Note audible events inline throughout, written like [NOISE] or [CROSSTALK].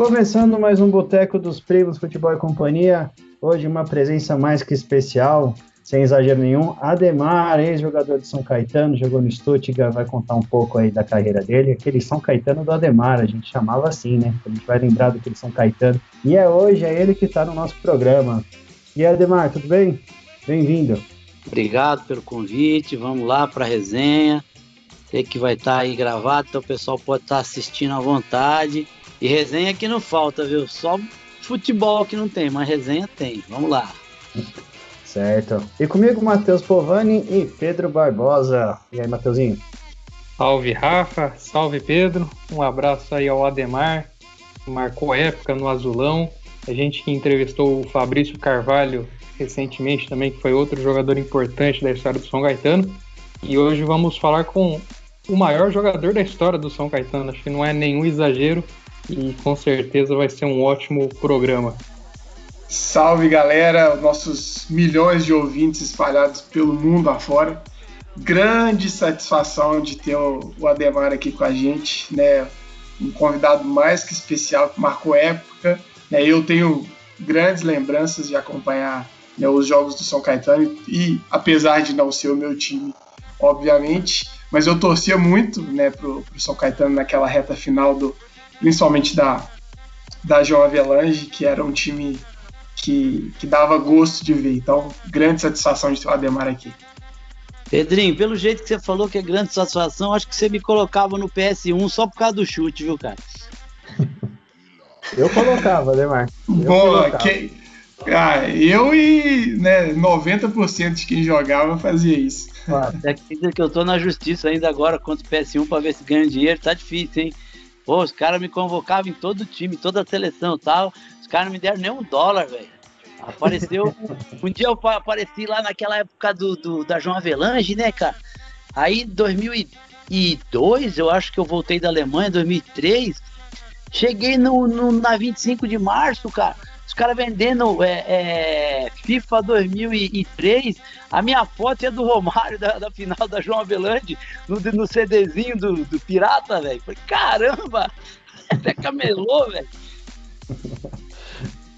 Começando mais um Boteco dos Primos Futebol e Companhia. Hoje uma presença mais que especial, sem exagero nenhum. Ademar, ex-jogador de São Caetano, jogou no Stuttgart, vai contar um pouco aí da carreira dele. Aquele São Caetano do Ademar, a gente chamava assim, né? A gente vai lembrar do que São Caetano. E é hoje, é ele que está no nosso programa. E Ademar, tudo bem? Bem-vindo. Obrigado pelo convite, vamos lá para a resenha. Sei que vai estar tá aí gravado, então o pessoal pode estar tá assistindo à vontade. E resenha que não falta, viu? Só futebol que não tem, mas resenha tem. Vamos lá. Certo. E comigo, Matheus Povani e Pedro Barbosa. E aí, Matheusinho? Salve, Rafa. Salve, Pedro. Um abraço aí ao Ademar. Marcou época no Azulão. A gente que entrevistou o Fabrício Carvalho recentemente também, que foi outro jogador importante da história do São Caetano. E hoje vamos falar com o maior jogador da história do São Caetano. Acho que não é nenhum exagero e com certeza vai ser um ótimo programa. Salve galera, nossos milhões de ouvintes espalhados pelo mundo afora. Grande satisfação de ter o Ademar aqui com a gente, né? Um convidado mais que especial que marcou época. Né? Eu tenho grandes lembranças de acompanhar né, os jogos do São Caetano e apesar de não ser o meu time, obviamente, mas eu torcia muito né, pro, pro São Caetano naquela reta final do, principalmente da, da João Avelange, que era um time que, que dava gosto de ver. Então, grande satisfação de ter o Ademar aqui. Pedrinho, pelo jeito que você falou que é grande satisfação, acho que você me colocava no PS1 só por causa do chute, viu, cara? Eu colocava, Ademar. Boa, que, ah, eu e né, 90% de quem jogava fazia isso. Você acredita que eu tô na justiça ainda agora contra o PS1 para ver se ganha dinheiro? Tá difícil, hein? Pô, os caras me convocavam em todo o time, toda a seleção e tal. Os caras não me deram nem um dólar, velho. Apareceu. [LAUGHS] um dia eu apareci lá naquela época do, do, da João Avelange, né, cara? Aí em 2002, eu acho que eu voltei da Alemanha, 2003. Cheguei no, no, na 25 de março, cara os caras vendendo é, é, FIFA 2003, a minha foto é do Romário da, da final da João Avelange no, no CDzinho do, do Pirata, velho. Falei, caramba, até camelô, velho. [LAUGHS]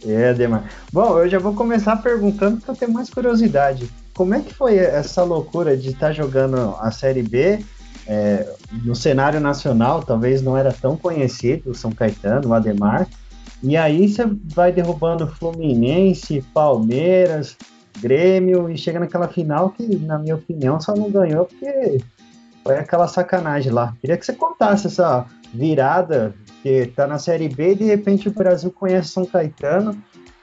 É, Demar. Bom, eu já vou começar perguntando para ter mais curiosidade. Como é que foi essa loucura de estar tá jogando a Série B é, no cenário nacional? Talvez não era tão conhecido o São Caetano, o Ademar, e aí você vai derrubando Fluminense, Palmeiras, Grêmio e chega naquela final que, na minha opinião, só não ganhou porque foi aquela sacanagem lá. Queria que você contasse essa virada que tá na Série B e de repente o Brasil conhece São Caetano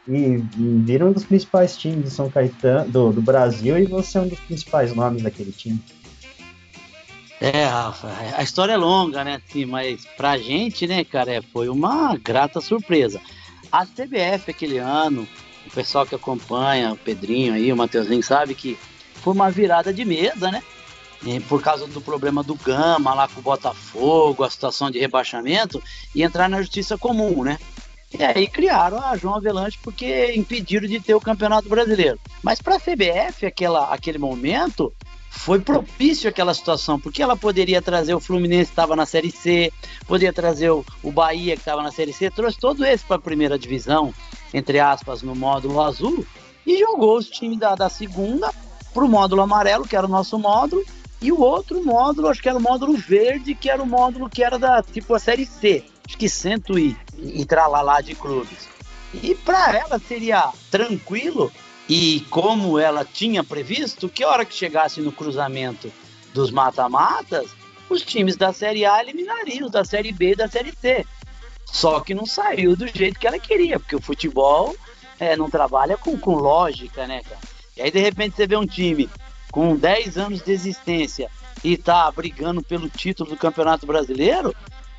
e, e vira um dos principais times de São Caetano, do, do Brasil e você é um dos principais nomes daquele time. É, Rafa, a história é longa, né? Sim, mas pra gente, né, cara, é, foi uma grata surpresa. A CBF aquele ano, o pessoal que acompanha, o Pedrinho aí, o Mateuzinho, sabe que foi uma virada de mesa, né? E por causa do problema do Gama lá com o Botafogo, a situação de rebaixamento, e entrar na justiça comum, né? E aí criaram a João Avelanche porque impediram de ter o Campeonato Brasileiro. Mas para a CBF, aquela, aquele momento, foi propício aquela situação, porque ela poderia trazer o Fluminense que estava na Série C, poderia trazer o, Bahia que estava na Série C, trouxe todo esse para a primeira divisão, entre aspas, no módulo azul, e jogou os times da, da segunda para o módulo amarelo, que era o nosso módulo, e o outro módulo, acho que era o módulo verde, que era o módulo que era da tipo a Série C, acho que cento e, e tralalá de clubes. E para ela seria tranquilo e como ela tinha previsto, que hora que chegasse no cruzamento dos mata-matas, os times da Série A eliminariam os da Série B e da Série C. Só que não saiu do jeito que ela queria, porque o futebol é, não trabalha com, com lógica, né, cara? E aí, de repente, você vê um time com 10 anos de existência e tá brigando pelo título do Campeonato Brasileiro,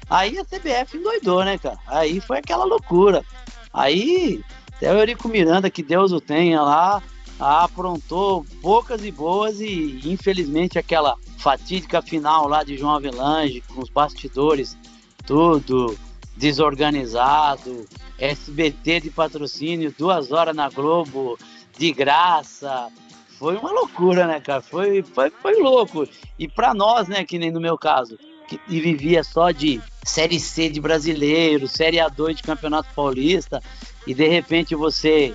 aí a CBF endoidou, né, cara? Aí foi aquela loucura. Aí até o Eurico Miranda, que Deus o tenha lá, aprontou poucas e boas e infelizmente aquela fatídica final lá de João Avelange, com os bastidores tudo desorganizado, SBT de patrocínio, duas horas na Globo, de graça. Foi uma loucura, né, cara? Foi, foi, foi louco. E para nós, né, que nem no meu caso, e vivia só de Série C de brasileiro, Série A2 de Campeonato Paulista, e de repente você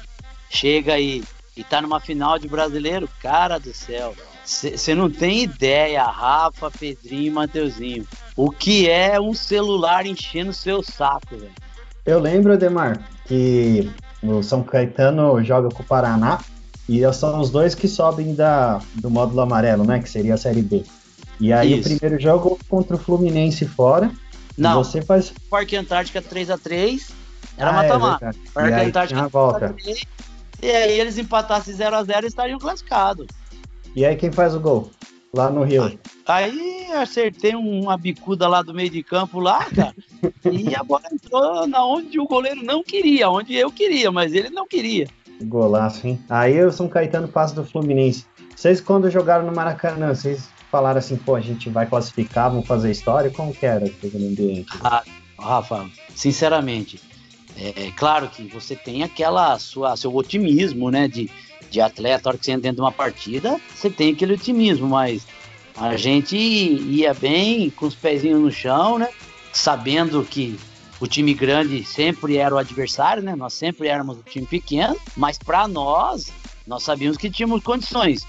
chega aí e tá numa final de brasileiro, cara do céu. Você não tem ideia, Rafa, Pedrinho e Mateuzinho. O que é um celular enchendo seu saco, velho? Eu lembro, Ademar, que o São Caetano joga com o Paraná e é são os dois que sobem da, do módulo amarelo, né? Que seria a Série B. E aí Isso. o primeiro jogo contra o Fluminense fora. Não, você faz. Parque Antártica 3 a 3 era mata-mata. Ah, é Parque. Volta. E aí eles empatassem 0x0 e estariam classificados. E aí quem faz o gol? Lá no Rio. Aí acertei uma bicuda lá do meio de campo lá, cara. [LAUGHS] e a bola entrou na onde o goleiro não queria, onde eu queria, mas ele não queria. Golaço, hein? Aí o São Caetano passa do Fluminense. Vocês quando jogaram no Maracanã, vocês falaram assim, pô, a gente vai classificar, vamos fazer história? Como que era aquele ambiente? Ah, Rafa, sinceramente, é, é, claro que você tem aquela sua seu otimismo, né, de, de atleta, a hora que você entra dentro de uma partida, você tem aquele otimismo, mas a gente ia bem com os pezinhos no chão, né, sabendo que o time grande sempre era o adversário, né? Nós sempre éramos o time pequeno, mas para nós, nós sabíamos que tínhamos condições.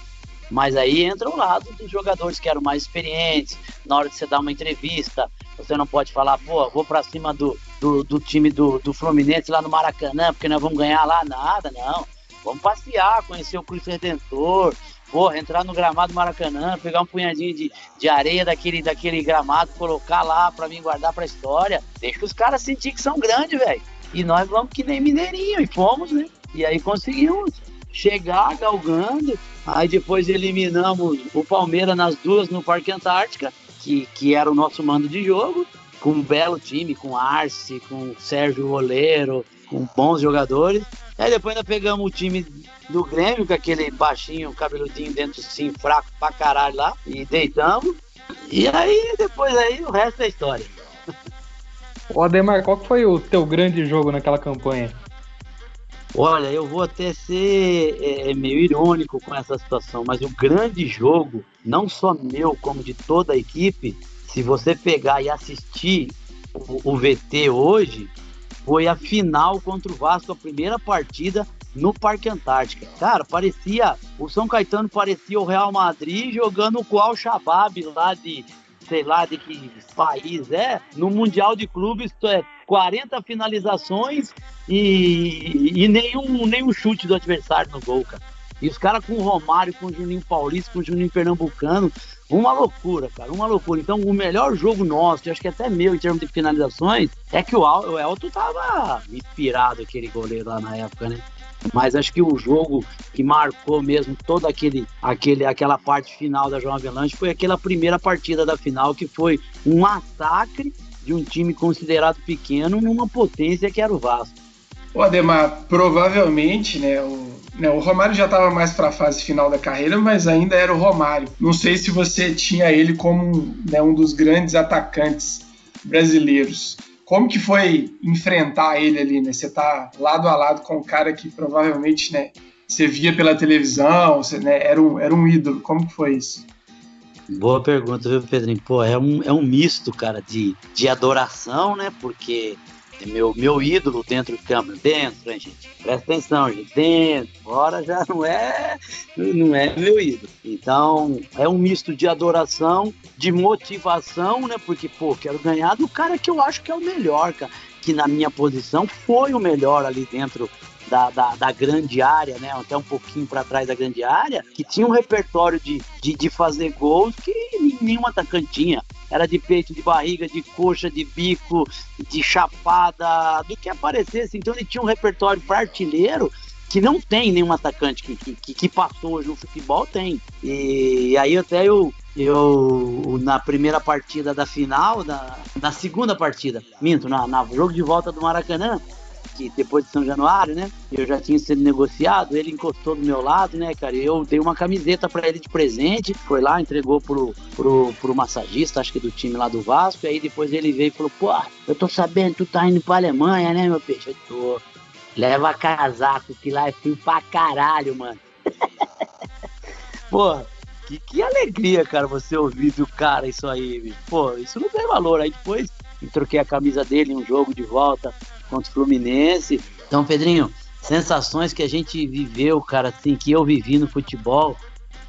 Mas aí entra o lado dos jogadores que eram mais experientes. Na hora de você dar uma entrevista, você não pode falar, pô, vou para cima do, do, do, time do, do Fluminense lá no Maracanã, porque nós vamos ganhar lá nada, não. Vamos passear, conhecer o Cristo Redentor, porra, entrar no gramado Maracanã, pegar um punhadinho de, de areia daquele, daquele gramado, colocar lá para mim guardar pra história. Deixa os caras sentir que são grandes, velho. E nós vamos que nem Mineirinho, e fomos, né? E aí conseguimos chegar galgando. Aí depois eliminamos o Palmeiras nas duas no Parque Antártica, que, que era o nosso mando de jogo, com um belo time, com Arce, com Sérgio Roleiro, com bons jogadores. Aí depois ainda pegamos o time do Grêmio, com aquele baixinho, cabeludinho dentro sim, fraco pra caralho lá, e deitamos. E aí, depois aí, o resto é história. Ô Ademar, qual foi o teu grande jogo naquela campanha? Olha, eu vou até ser é, meio irônico com essa situação, mas o grande jogo, não só meu, como de toda a equipe, se você pegar e assistir o, o VT hoje, foi a final contra o Vasco, a primeira partida no Parque Antártica. Cara, parecia. O São Caetano parecia o Real Madrid jogando com o Al-Shabaab lá de. Sei lá de que país é, no Mundial de Clubes, é 40 finalizações e, e nenhum, nenhum chute do adversário no gol, cara. E os caras com o Romário, com o Juninho Paulista, com o Juninho Pernambucano, uma loucura, cara, uma loucura. Então, o melhor jogo nosso, eu acho que até meu em termos de finalizações, é que o, o Elton tava inspirado, aquele goleiro lá na época, né? Mas acho que o jogo que marcou mesmo toda aquele, aquele, aquela parte final da João Avelanche foi aquela primeira partida da final, que foi um massacre de um time considerado pequeno numa potência que era o Vasco. O Ademar, provavelmente, né, o, o Romário já estava mais para a fase final da carreira, mas ainda era o Romário. Não sei se você tinha ele como né, um dos grandes atacantes brasileiros. Como que foi enfrentar ele ali, né? Você tá lado a lado com um cara que provavelmente, né, você via pela televisão, você, né, era, um, era um ídolo. Como que foi isso? Boa pergunta, viu, Pedrinho? Pô, é um, é um misto, cara, de, de adoração, né? Porque meu, meu ídolo dentro do campo, dentro, hein, gente? Presta atenção, gente, dentro, fora já não é, não é meu ídolo. Então, é um misto de adoração, de motivação, né? Porque, pô, quero ganhar do cara que eu acho que é o melhor, cara. Que na minha posição foi o melhor ali dentro da, da, da, grande área, né? Até um pouquinho para trás da grande área, que tinha um repertório de, de, de, fazer gols que nenhum atacante tinha. Era de peito, de barriga, de coxa, de bico, de chapada, do que aparecesse. Então ele tinha um repertório para artilheiro que não tem nenhum atacante que, que, que, passou hoje no futebol, tem. E aí até eu, eu na primeira partida da final, na, na segunda partida, minto, na, na jogo de volta do Maracanã, que depois de São Januário, né? Eu já tinha sido negociado, ele encostou do meu lado, né, cara? Eu dei uma camiseta para ele de presente, foi lá, entregou pro, pro, pro massagista, acho que do time lá do Vasco, e aí depois ele veio e falou: pô, eu tô sabendo que tu tá indo pra Alemanha, né, meu peixe? Eu tô. Leva casaco, que lá é frio pra caralho, mano. [LAUGHS] pô, Que, que alegria, cara, você ouvir do cara isso aí, bicho. Pô, isso não tem valor. Aí depois troquei a camisa dele em um jogo de volta contra o Fluminense. Então, Pedrinho, sensações que a gente viveu, cara, assim, que eu vivi no futebol,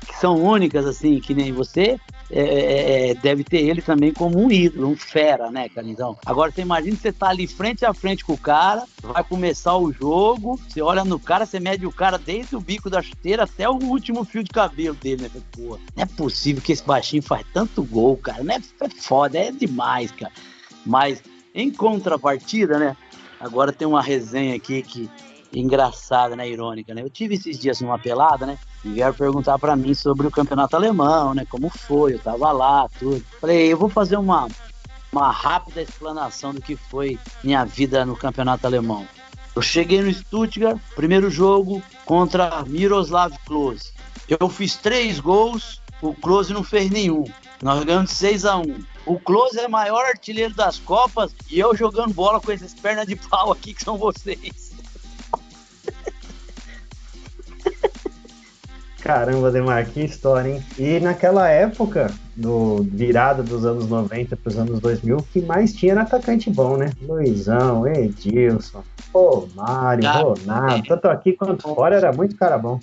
que são únicas, assim, que nem você, é, é, é, deve ter ele também como um ídolo, um fera, né, cara? Então, agora você imagina você tá ali frente a frente com o cara, vai começar o jogo, você olha no cara, você mede o cara desde o bico da chuteira até o último fio de cabelo dele, né? Pô, não é possível que esse baixinho faz tanto gol, cara, né? É foda, é demais, cara. Mas, em contrapartida, né? Agora tem uma resenha aqui que engraçada, né, irônica, né? Eu tive esses dias numa pelada, né? E vieram perguntar para mim sobre o campeonato alemão, né? Como foi, eu tava lá, tudo. Falei, eu vou fazer uma, uma rápida explanação do que foi minha vida no campeonato alemão. Eu cheguei no Stuttgart, primeiro jogo contra Miroslav Klose. Eu fiz três gols, o Klose não fez nenhum. Nós ganhamos 6 a 1 O Klose é o maior artilheiro das Copas e eu jogando bola com esses pernas de pau aqui que são vocês. Caramba, Demar, que história, hein? E naquela época, no virada dos anos 90 para os anos 2000, o que mais tinha era atacante bom, né? Luizão, Edilson, Mário, ah, Ronaldo, tanto aqui quanto fora era muito cara bom.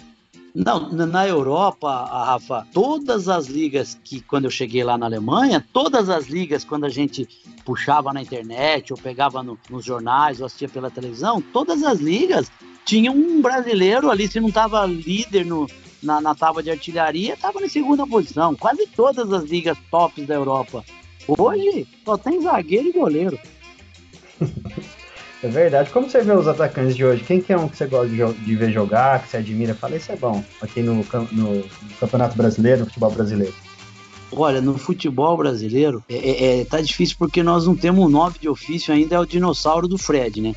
Não, na Europa, Rafa, todas as ligas que, quando eu cheguei lá na Alemanha, todas as ligas, quando a gente puxava na internet, ou pegava no, nos jornais, ou assistia pela televisão, todas as ligas tinham um brasileiro ali, se não estava líder no, na, na tábua de artilharia, estava na segunda posição. Quase todas as ligas tops da Europa. Hoje só tem zagueiro e goleiro. [LAUGHS] É verdade. Como você vê os atacantes de hoje? Quem que é um que você gosta de, de ver jogar, que você admira? Fala, esse é bom, aqui no, no, Campeonato Brasileiro, no futebol brasileiro. Olha, no futebol brasileiro, é, é, é tá difícil porque nós não temos um nove de ofício ainda, é o dinossauro do Fred, né?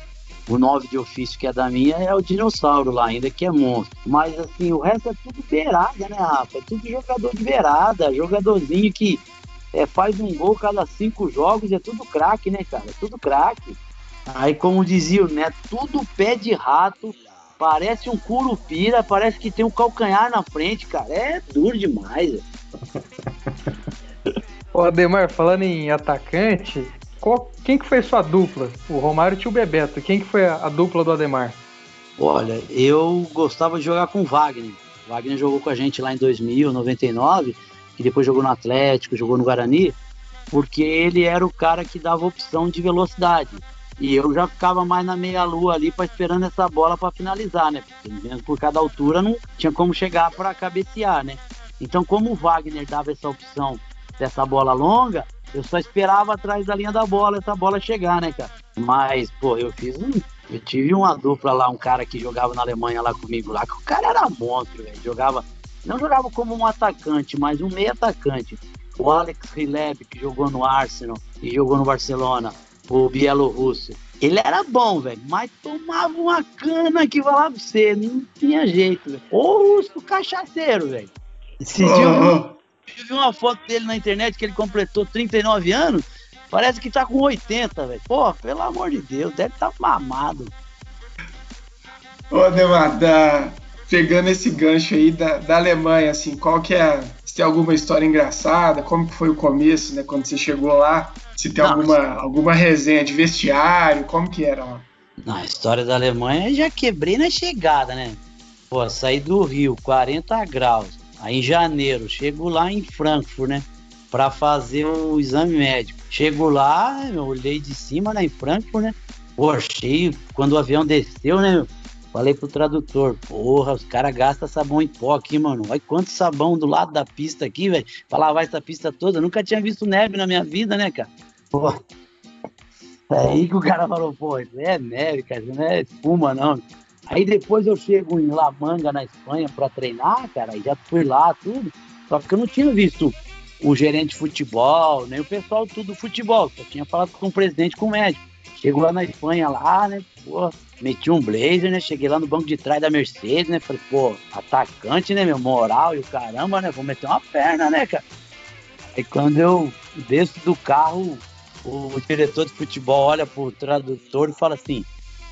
o 9 de ofício que é da minha é o dinossauro lá, ainda que é monstro. Mas assim, o resto é tudo beirada, né, Rafa? É tudo jogador de beirada, jogadorzinho que é, faz um gol cada cinco jogos, é tudo craque, né, cara? É tudo craque. Aí, como dizia o Neto, tudo pé de rato, parece um curupira, parece que tem um calcanhar na frente, cara. É duro demais. [LAUGHS] Ô, Ademar, falando em atacante, qual, quem que foi sua dupla? O Romário e o Bebeto. Quem que foi a, a, dupla do Ademar? Olha, eu gostava de jogar com o Wagner. O Wagner jogou com a gente lá em 2000, 99, e depois jogou no Atlético, jogou no Guarani, porque ele era o cara que dava opção de velocidade. E eu já ficava mais na meia-lua ali para esperando essa bola para finalizar, né? Porque por cada altura não tinha como chegar para cabecear, né? Então, como o Wagner dava essa opção dessa bola longa, eu só esperava atrás da linha da bola essa bola chegar, né, cara? Mas, pô, eu fiz um. Eu tive uma dupla lá, um cara que jogava na Alemanha lá comigo lá, que o cara era monstro, velho. Jogava. Não jogava como um atacante, mas um meio atacante. O Alex Rileb, que jogou no Arsenal e jogou no Barcelona, o Bielorrusso. Ele era bom, velho, mas tomava uma cana que falava pra você, não tinha jeito, velho. Ô, russo cachaceiro, velho. Eu, vi uma foto dele na internet que ele completou 39 anos. Parece que tá com 80, velho. Pô, pelo amor de Deus, deve estar tá mamado. Ô, Ademar, da, pegando esse gancho aí da, da Alemanha, assim, qual que é. Se tem alguma história engraçada, como que foi o começo, né? Quando você chegou lá, se tem Não, alguma, alguma resenha de vestiário, como que era lá? Na história da Alemanha já quebrei na chegada, né? Pô, saí do Rio, 40 graus. Aí em janeiro, chego lá em Frankfurt, né? Para fazer o exame médico. Chego lá, eu olhei de cima, né? Em Frankfurt, né? Pô, achei, quando o avião desceu, né? Falei pro tradutor, porra, os caras gastam sabão em pó aqui, mano. Olha quanto sabão do lado da pista aqui, velho. Pra lavar essa pista toda. Eu nunca tinha visto neve na minha vida, né, cara? Pô. É aí que o cara falou, pô, isso é neve, cara, isso não é espuma, não. Aí depois eu chego em La Manga, na Espanha, para treinar, cara, e já fui lá, tudo. Só que eu não tinha visto o gerente de futebol, nem o pessoal tudo do futebol. Só tinha falado com o presidente, com o médico. Chego lá na Espanha, lá, né, pô, meti um blazer, né, cheguei lá no banco de trás da Mercedes, né, falei, pô, atacante, né, meu, moral e o caramba, né, vou meter uma perna, né, cara. Aí quando eu desço do carro, o diretor de futebol olha pro tradutor e fala assim,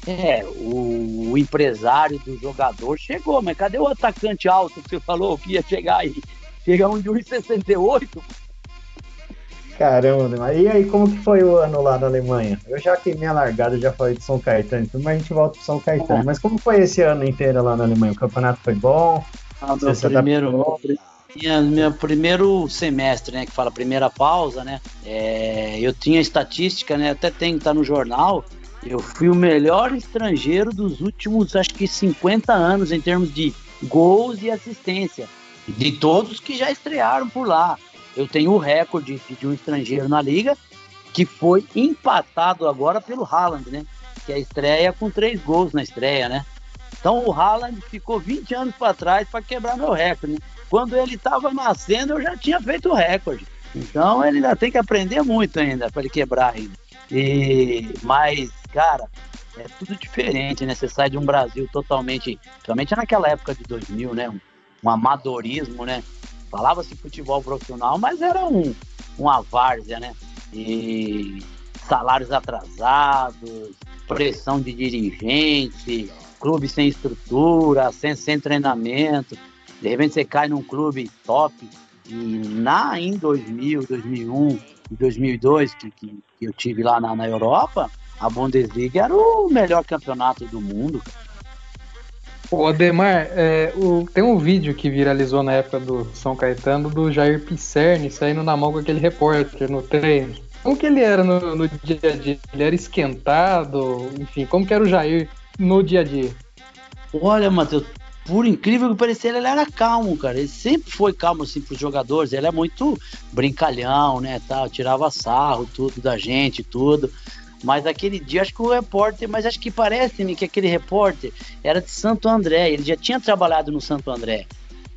é, o, o, empresário do jogador chegou, mas cadê o atacante alto que você falou que ia chegar aí? Chega um de 1,68. Caramba, e aí como que foi o ano lá na Alemanha? Eu já queimei a largada, já falei de São Caetano, mas a gente volta pro São Caetano. Mas como foi esse ano inteiro lá na Alemanha? O campeonato foi bom? Ah, meu primeiro, minha, meu primeiro semestre, né, que fala primeira pausa, né, é, eu tinha estatística, né, até tem, tá no jornal, eu fui o melhor estrangeiro dos últimos, acho que 50 anos em termos de gols e assistência, de todos que já estrearam por lá. Eu tenho o recorde de um estrangeiro na liga, que foi empatado agora pelo Haaland, né? Que é a estreia com três gols na estreia, né? Então o Haaland ficou 20 anos para trás para quebrar meu recorde. Né? Quando ele estava nascendo, eu já tinha feito o recorde. Então ele ainda tem que aprender muito ainda para ele quebrar ainda. E, mas, cara, é tudo diferente, né? Você sai de um Brasil totalmente, principalmente naquela época de 2000, né? Um, um amadorismo, né? Falava-se futebol profissional, mas era um, uma várzea, né? E salários atrasados, pressão de dirigente, clube sem estrutura, sem, sem treinamento. De repente você cai num clube top e na, em 2000, 2001 e 2002, que, que, que eu tive lá na, na Europa, a Bundesliga era o melhor campeonato do mundo. O Ademar, é, o, tem um vídeo que viralizou na época do São Caetano do Jair Pisserni saindo na mão com aquele repórter no treino. Como que ele era no, no, dia a dia? Ele era esquentado? Enfim, como que era o Jair no dia a dia? Olha, Matheus, por incrível que pareça, ele era calmo, cara. Ele sempre foi calmo, assim, pros jogadores. Ele é muito brincalhão, né, tal. Tirava sarro, tudo da gente, tudo. Mas aquele dia, acho que o repórter, mas acho que parece-me que aquele repórter era de Santo André, ele já tinha trabalhado no Santo André.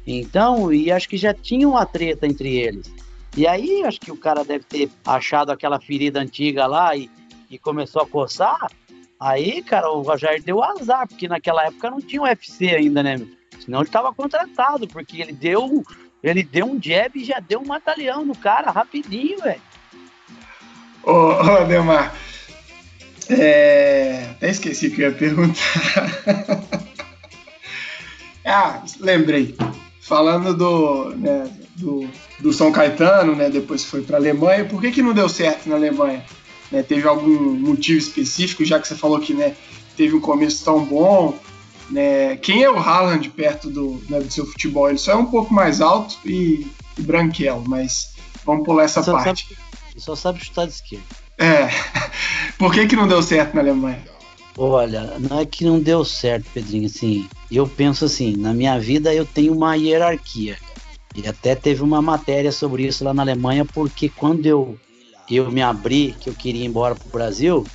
Então, e acho que já tinha uma treta entre eles. E aí, acho que o cara deve ter achado aquela ferida antiga lá e, e começou a coçar. Aí, cara, o Roger deu azar, porque naquela época não tinha UFC ainda, né? Senão ele estava contratado, porque ele deu, ele deu um jab e já deu um matalhão no cara rapidinho, velho. Ô, ô, Ademar, é... Até esqueci o que eu ia perguntar. [LAUGHS] ah, lembrei. Falando do, né, do, do São Caetano, né, depois foi para Alemanha, por que, que não deu certo na Alemanha? Né, teve algum motivo específico, já que você falou que né, teve um começo tão bom? Né, quem é o Haaland perto do, né, do seu futebol? Ele só é um pouco mais alto e, e branquelo, mas vamos pular essa só parte. Sabe, só sabe chutar de esquerda. É. [LAUGHS] Por que, que não deu certo na Alemanha? Olha, não é que não deu certo, Pedrinho. Assim, eu penso assim, na minha vida eu tenho uma hierarquia. E até teve uma matéria sobre isso lá na Alemanha, porque quando eu, eu me abri, que eu queria ir embora pro Brasil,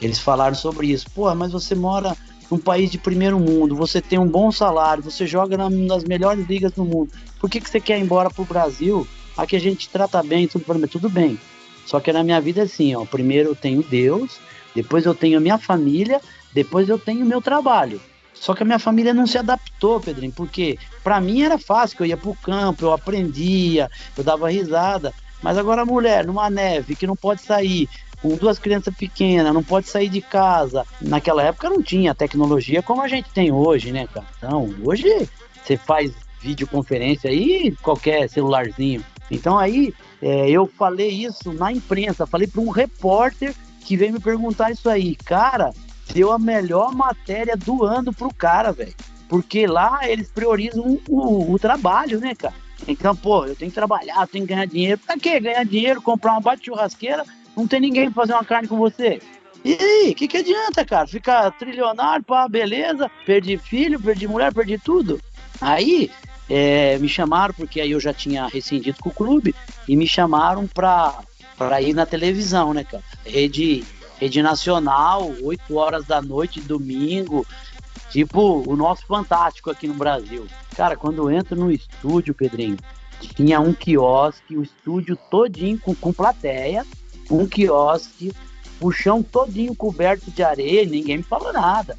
eles falaram sobre isso. Pô, mas você mora num país de primeiro mundo, você tem um bom salário, você joga na, nas melhores ligas do mundo. Por que, que você quer ir embora pro Brasil? Aqui a gente trata bem, tudo, tudo bem. Só que na minha vida é assim, ó. Primeiro eu tenho Deus, depois eu tenho a minha família, depois eu tenho o meu trabalho. Só que a minha família não se adaptou, Pedrinho, porque para mim era fácil, eu ia pro campo, eu aprendia, eu dava risada. Mas agora a mulher, numa neve, que não pode sair, com duas crianças pequenas, não pode sair de casa. Naquela época não tinha tecnologia como a gente tem hoje, né, cara? Então, hoje você faz videoconferência aí, qualquer celularzinho. Então aí é, eu falei isso na imprensa, falei para um repórter que veio me perguntar isso aí. Cara, deu a melhor matéria do ano pro cara, velho. Porque lá eles priorizam o, o, trabalho, né, cara? Então, pô, eu tenho que trabalhar, tenho que ganhar dinheiro. Pra quê? Ganhar dinheiro, comprar uma bate churrasqueira, não tem ninguém pra fazer uma carne com você. E aí, o que, que adianta, cara? Ficar trilionário, pá, beleza, perdi filho, perdi mulher, perdi tudo. Aí é, me chamaram, porque aí eu já tinha rescindido com o clube, e me chamaram pra, pra ir na televisão, né, cara? Rede, rede nacional, 8 horas da noite, domingo, tipo o nosso Fantástico aqui no Brasil. Cara, quando eu entro no estúdio, Pedrinho, tinha um quiosque, o estúdio todinho com, com plateia, um quiosque, o chão todinho coberto de areia, ninguém me falou nada.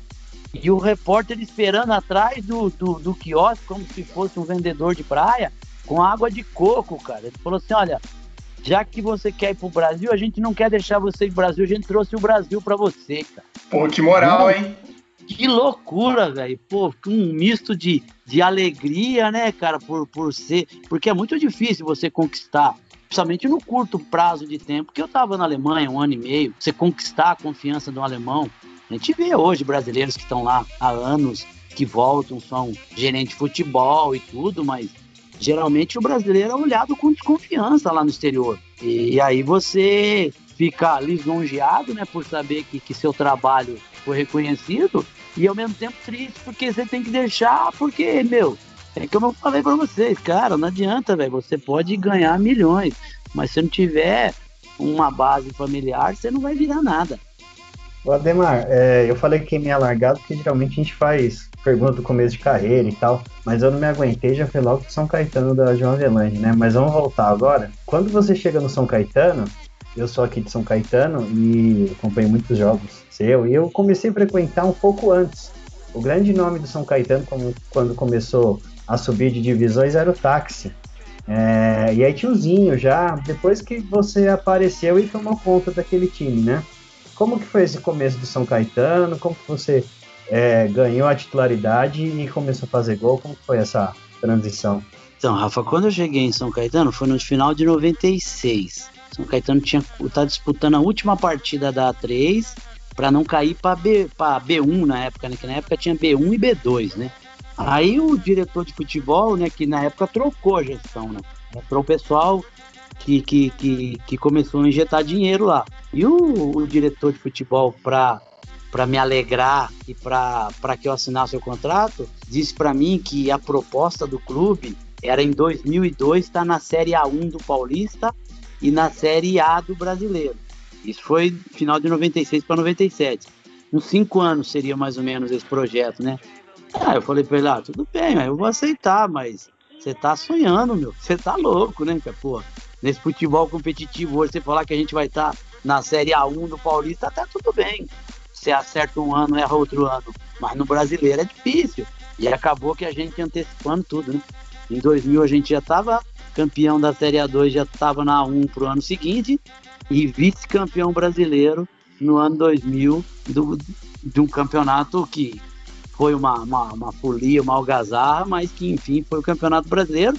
E o repórter esperando atrás do, do, do quiosque, como se fosse um vendedor de praia, com água de coco, cara. Ele falou assim: olha, já que você quer ir pro Brasil, a gente não quer deixar você ir pro Brasil, a gente trouxe o Brasil para você, cara. Pô, que moral, hein? Que loucura, velho. Pô, um misto de, de alegria, né, cara, por, por ser. Porque é muito difícil você conquistar, principalmente no curto prazo de tempo, que eu tava na Alemanha um ano e meio, você conquistar a confiança do alemão. A gente vê hoje brasileiros que estão lá há anos, que voltam, são gerente de futebol e tudo, mas geralmente o brasileiro é olhado com desconfiança lá no exterior. E, e aí você fica lisonjeado, né, por saber que, que seu trabalho foi reconhecido e ao mesmo tempo triste porque você tem que deixar, porque, meu, é como eu falei para vocês, cara, não adianta, velho, você pode ganhar milhões, mas se não tiver uma base familiar, você não vai virar nada. O Ademar, é, eu falei que me largado porque geralmente a gente faz pergunta do começo de carreira e tal, mas eu não me aguentei, já fui logo pro São Caetano da João Avelange, né? Mas vamos voltar agora. Quando você chega no São Caetano, eu sou aqui de São Caetano e acompanho muitos jogos seu, e eu comecei a frequentar um pouco antes. O grande nome do São Caetano, quando começou a subir de divisões, era o táxi. É, e aí tinha o Zinho já, depois que você apareceu e tomou conta daquele time, né? Como que foi esse começo do São Caetano? Como que você é, ganhou a titularidade e começou a fazer gol? Como foi essa transição? Então, Rafa, quando eu cheguei em São Caetano foi no final de 96. São Caetano tinha tá disputando a última partida da A3 para não cair para B, B1 na época, né? Que na época tinha B1 e B2, né? Aí o diretor de futebol, né, que na época trocou a gestão, né? Entrou o pessoal que, que, que, que começou a injetar dinheiro lá. E o, o diretor de futebol, para para me alegrar e para que eu assinasse o contrato, disse para mim que a proposta do clube era em 2002 estar tá na Série A1 do Paulista e na Série A do Brasileiro. Isso foi final de 96 para 97. Uns cinco anos seria mais ou menos esse projeto, né? Ah, eu falei para ele, ah, tudo bem, eu vou aceitar, mas você tá sonhando, meu. Você tá louco, né, pô? Nesse futebol competitivo hoje, você falar que a gente vai estar tá na Série A1 do Paulista, até tudo bem. Você acerta um ano, erra outro ano. Mas no brasileiro é difícil. E acabou que a gente antecipando tudo, né? Em 2000 a gente já estava campeão da Série A2, já estava na A1 para o ano seguinte. E vice-campeão brasileiro no ano 2000 do, de um campeonato que foi uma, uma, uma folia, uma algazarra, mas que enfim foi o campeonato brasileiro.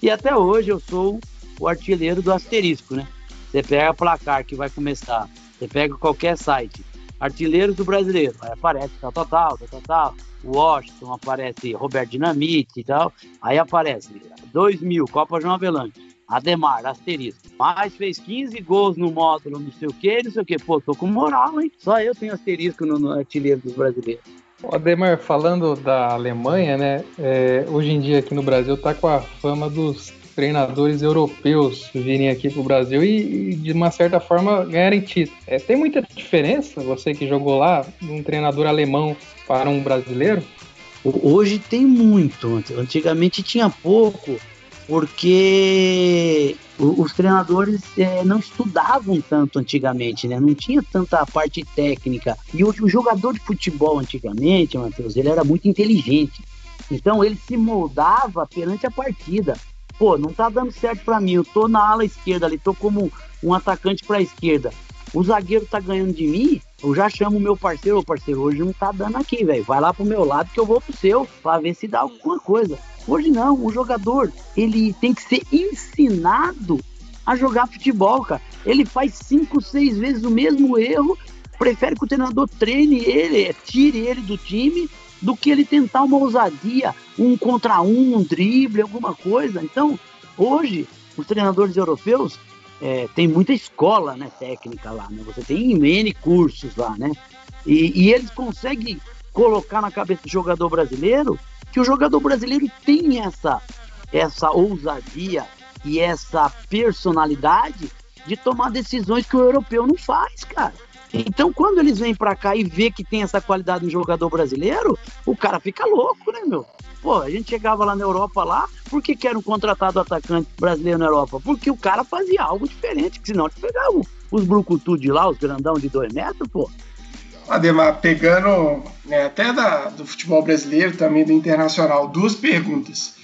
E até hoje eu sou o artilheiro do asterisco, né? Você pega a placar que vai começar, você pega qualquer site, artilheiros do brasileiro, aí aparece tal, tal, tal, tal, tal, Washington, aparece Roberto Dinamite e tal, aí aparece 2000, Copa João Avelange, Ademar, asterisco, mas fez 15 gols no módulo, não sei o que, não sei o que, pô, tô com moral, hein? Só eu tenho asterisco no, no artilheiro dos brasileiros. Ademar, falando da Alemanha, né? É, hoje em dia aqui no Brasil tá com a fama dos treinadores europeus virem aqui para o Brasil e, e, de uma certa forma, ganharem título. É, tem muita diferença, você que jogou lá, um treinador alemão para um brasileiro? Hoje tem muito. Antigamente tinha pouco, porque os treinadores é, não estudavam tanto antigamente, né? Não tinha tanta parte técnica. E hoje o jogador de futebol antigamente, Matheus, ele era muito inteligente. Então ele se moldava perante a partida pô, não tá dando certo para mim, eu tô na ala esquerda ali, tô como um atacante para a esquerda. O zagueiro tá ganhando de mim, eu já chamo o meu parceiro, ô parceiro, hoje não tá dando aqui, velho. Vai lá pro meu lado que eu vou pro seu, para ver se dá alguma coisa. Hoje não, o jogador, ele tem que ser ensinado a jogar futebol, cara. Ele faz cinco, seis vezes o mesmo erro, prefere que o treinador treine ele, tire ele do time do que ele tentar uma ousadia, um contra um, um drible, alguma coisa. Então, hoje, os treinadores europeus é, muita escola né, técnica lá, né? Você tem N cursos lá, né? E, e, eles conseguem colocar na cabeça do jogador brasileiro que o jogador brasileiro tem essa, essa ousadia e essa personalidade de tomar decisões que o europeu não faz, cara. Então, quando eles vêm para cá e vê que tem essa qualidade no jogador brasileiro, o cara fica louco, né, meu? Pô, a gente chegava lá na Europa lá, por que, que era um contratado atacante brasileiro na Europa? Porque o cara fazia algo diferente, que senão eles pegavam os brucutu de lá, os grandão de dois metros, pô. Ademar, pegando né, até da, do futebol brasileiro, também do internacional, duas perguntas.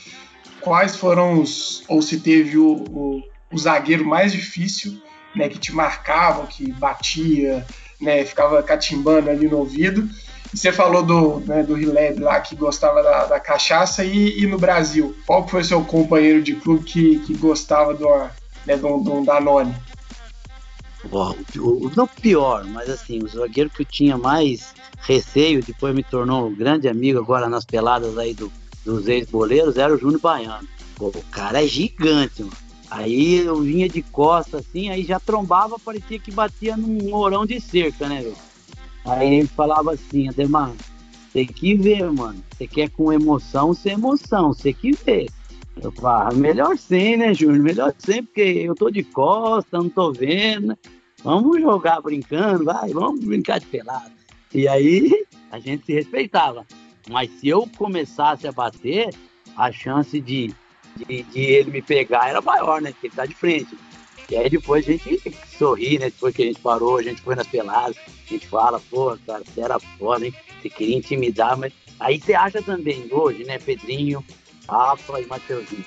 Quais foram os, ou se teve o, o, o zagueiro mais difícil né, que te marcavam, que batia, né, ficava catimbando ali no ouvido. Você falou do, né, do Rileb lá que gostava da, da cachaça e, e, no Brasil, qual foi o seu companheiro de clube que, que gostava do, né, do, do Danone? O, o, não pior, mas assim, o zagueiro que eu tinha mais receio, depois me tornou um grande amigo agora nas peladas aí do, dos ex-boleiros, era o Júnior Baiano. Pô, o cara é gigante, mano. Aí eu vinha de costa assim, aí já trombava, parecia que batia num morão de cerca, né, velho? Aí ele falava assim, Ademar, tem que ver, mano. Você quer com emoção, sem emoção, você que ver. Eu falava, melhor sem, né, Júnior? Melhor sem, porque eu tô de costa, não tô vendo. Vamos jogar brincando, vai, vamos brincar de pelado. E aí a gente se respeitava. Mas se eu começasse a bater, a chance de de, de, ele me pegar era maior, né? Porque ele tá de frente. E aí depois a gente sorri, né? Depois que a gente parou, a gente foi nas peladas, a gente fala, pô, cara, você era foda, hein? Você queria intimidar, mas aí você acha também hoje, né, Pedrinho, Rafa e Matheusinho.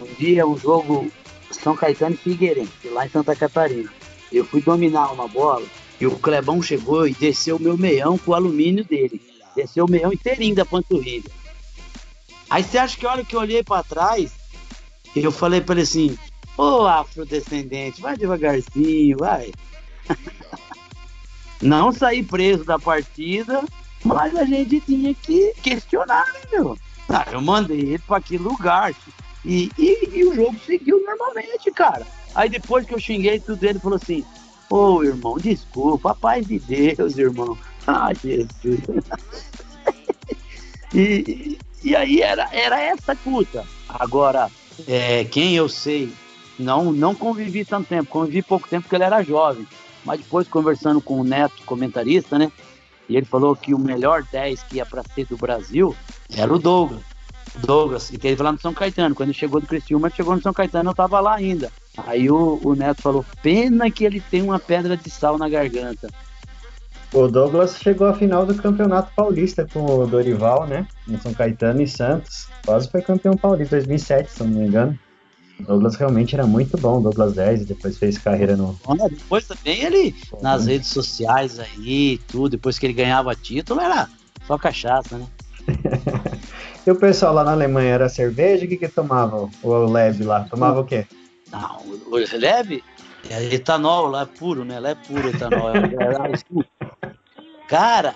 Um dia um jogo São Caetano e Figueirense, lá em Santa Catarina. Eu fui dominar uma bola e o Clebão chegou e desceu o meu meião com o alumínio dele. Desceu o meião inteirinho da panturrilha. Aí você acha que a hora que eu olhei para trás, eu falei para ele assim: Ô afrodescendente, vai devagarzinho, vai. [LAUGHS] Não saí preso da partida, mas a gente tinha que questionar, né, meu? Ah, eu mandei ele para aquele lugar. E, e, e, o jogo seguiu normalmente, cara. Aí depois que eu xinguei tudo, ele falou assim: Ô oh, irmão, desculpa, paz de Deus, irmão. [LAUGHS] Ah, Jesus. [LAUGHS] e, e aí era, era essa puta. Agora, é, quem eu sei, não, não convivi tanto tempo, convivi pouco tempo porque ele era jovem. Mas depois, conversando com o Neto, comentarista, né? E ele falou que o melhor 10 que ia para ser do Brasil era o Douglas. Douglas, que teve lá no São Caetano. Quando ele chegou do Criciúma, ele chegou no São Caetano, eu tava lá ainda. Aí o, o Neto falou: pena que ele tem uma pedra de sal na garganta. O Douglas chegou à final do Campeonato Paulista com o Dorival, né? No São Caetano e Santos. Quase foi campeão paulista 2007, se não me engano. O Douglas realmente era muito bom, o Douglas 10, depois fez carreira no. depois também ele, nas redes sociais aí, tudo, depois que ele ganhava título, era só cachaça, né? [LAUGHS] e o pessoal lá na Alemanha era cerveja? O que que tomava? O Leb lá? Tomava o quê? Não, o Leb é etanol lá é puro, né? Lá é puro etanol. É, é Cara,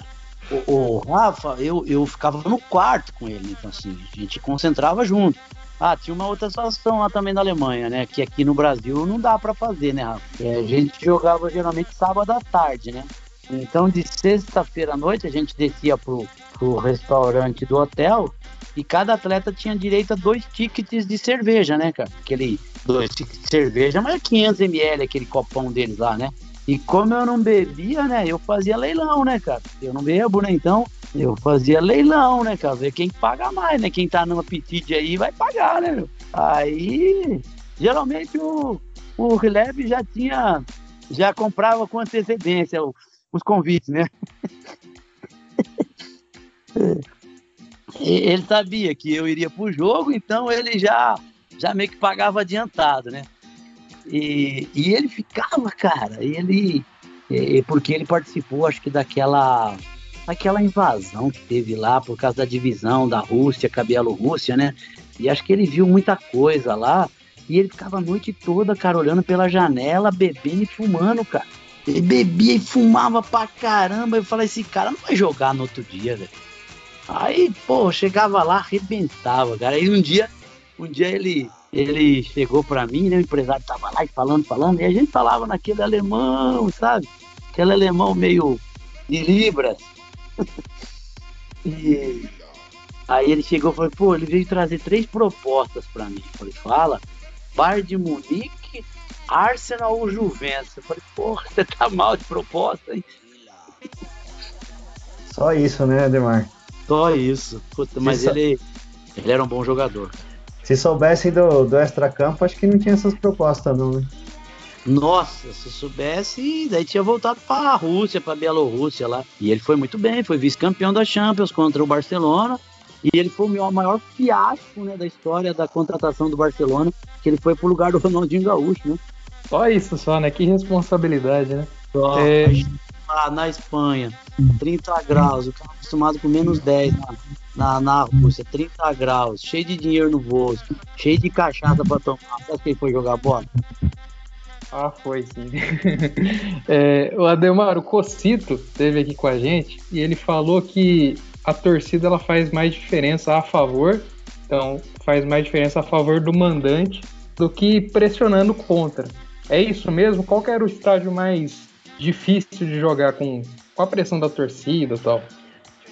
o, o, Rafa, eu, eu ficava no quarto com ele, então assim, a gente concentrava junto. Ah, tinha uma outra situação lá também na Alemanha, né? Que aqui no Brasil não dá para fazer, né, Rafa? É, a gente jogava geralmente sábado à tarde, né? Então de sexta-feira à noite a gente descia pro, pro restaurante do hotel e cada atleta tinha direito a dois tickets de cerveja, né, cara? Aquele dois tickets de cerveja, mas 500 ml, aquele copão deles lá, né? E como eu não bebia, né, eu fazia leilão, né, cara? Eu não bebo, né, então eu fazia leilão, né, cara? Ver quem paga mais, né? Quem tá no apetite aí vai pagar, né, meu? Aí, geralmente o, o Rileb já tinha, já comprava com antecedência os convites, né? [LAUGHS] ele sabia que eu iria pro jogo, então ele já, já meio que pagava adiantado, né? E, e ele ficava, cara, ele. porque ele participou, acho que daquela. Aquela invasão que teve lá por causa da divisão da Rússia com a Bielorrússia, né? E acho que ele viu muita coisa lá. E ele ficava a noite toda, cara, olhando pela janela, bebendo e fumando, cara. Ele bebia e fumava pra caramba. Eu falei, esse cara não vai jogar no outro dia, velho. Aí, pô, chegava lá, arrebentava, cara. Aí um dia, um dia ele, ele chegou pra mim, né? O empresário tava lá e falando, falando, e a gente falava naquele alemão, sabe? Aquele alemão meio de libras. [LAUGHS] e aí ele chegou e falou, pô, ele veio trazer três propostas pra mim. Eu falei, fala, Bar de Munique, Arsenal ou Juventus? Eu falei, porra, [LAUGHS] você tá mal de proposta, hein? Só isso, né, Ademar? Só isso. Puta, mas ele, ele era um bom jogador. Se soubessem do, do extra-campo, acho que não tinha essas propostas, não, né? Nossa, se soubesse, daí tinha voltado para a Rússia, para a Bielorrússia lá. E ele foi muito bem, foi vice-campeão da Champions contra o Barcelona. E ele foi o maior fiasco né, da história da contratação do Barcelona, que ele foi pro lugar do Ronaldinho Gaúcho, né? Só isso, só, né? Que responsabilidade, né? Só, é... lá na Espanha, 30 graus, o cara acostumado com menos 10 na, na, na Rússia, 30 graus, cheio de dinheiro no bolso, cheio de cachaça pra tomar. Você acha que ele foi jogar bola? Ah, foi sim. [LAUGHS] é, o Ademar, o Cocito esteve aqui com a gente e ele falou que a torcida ela faz mais diferença a favor, então faz mais diferença a favor do mandante do que pressionando contra. É isso mesmo? Qual era o estágio mais difícil de jogar com, com a pressão da torcida e tal?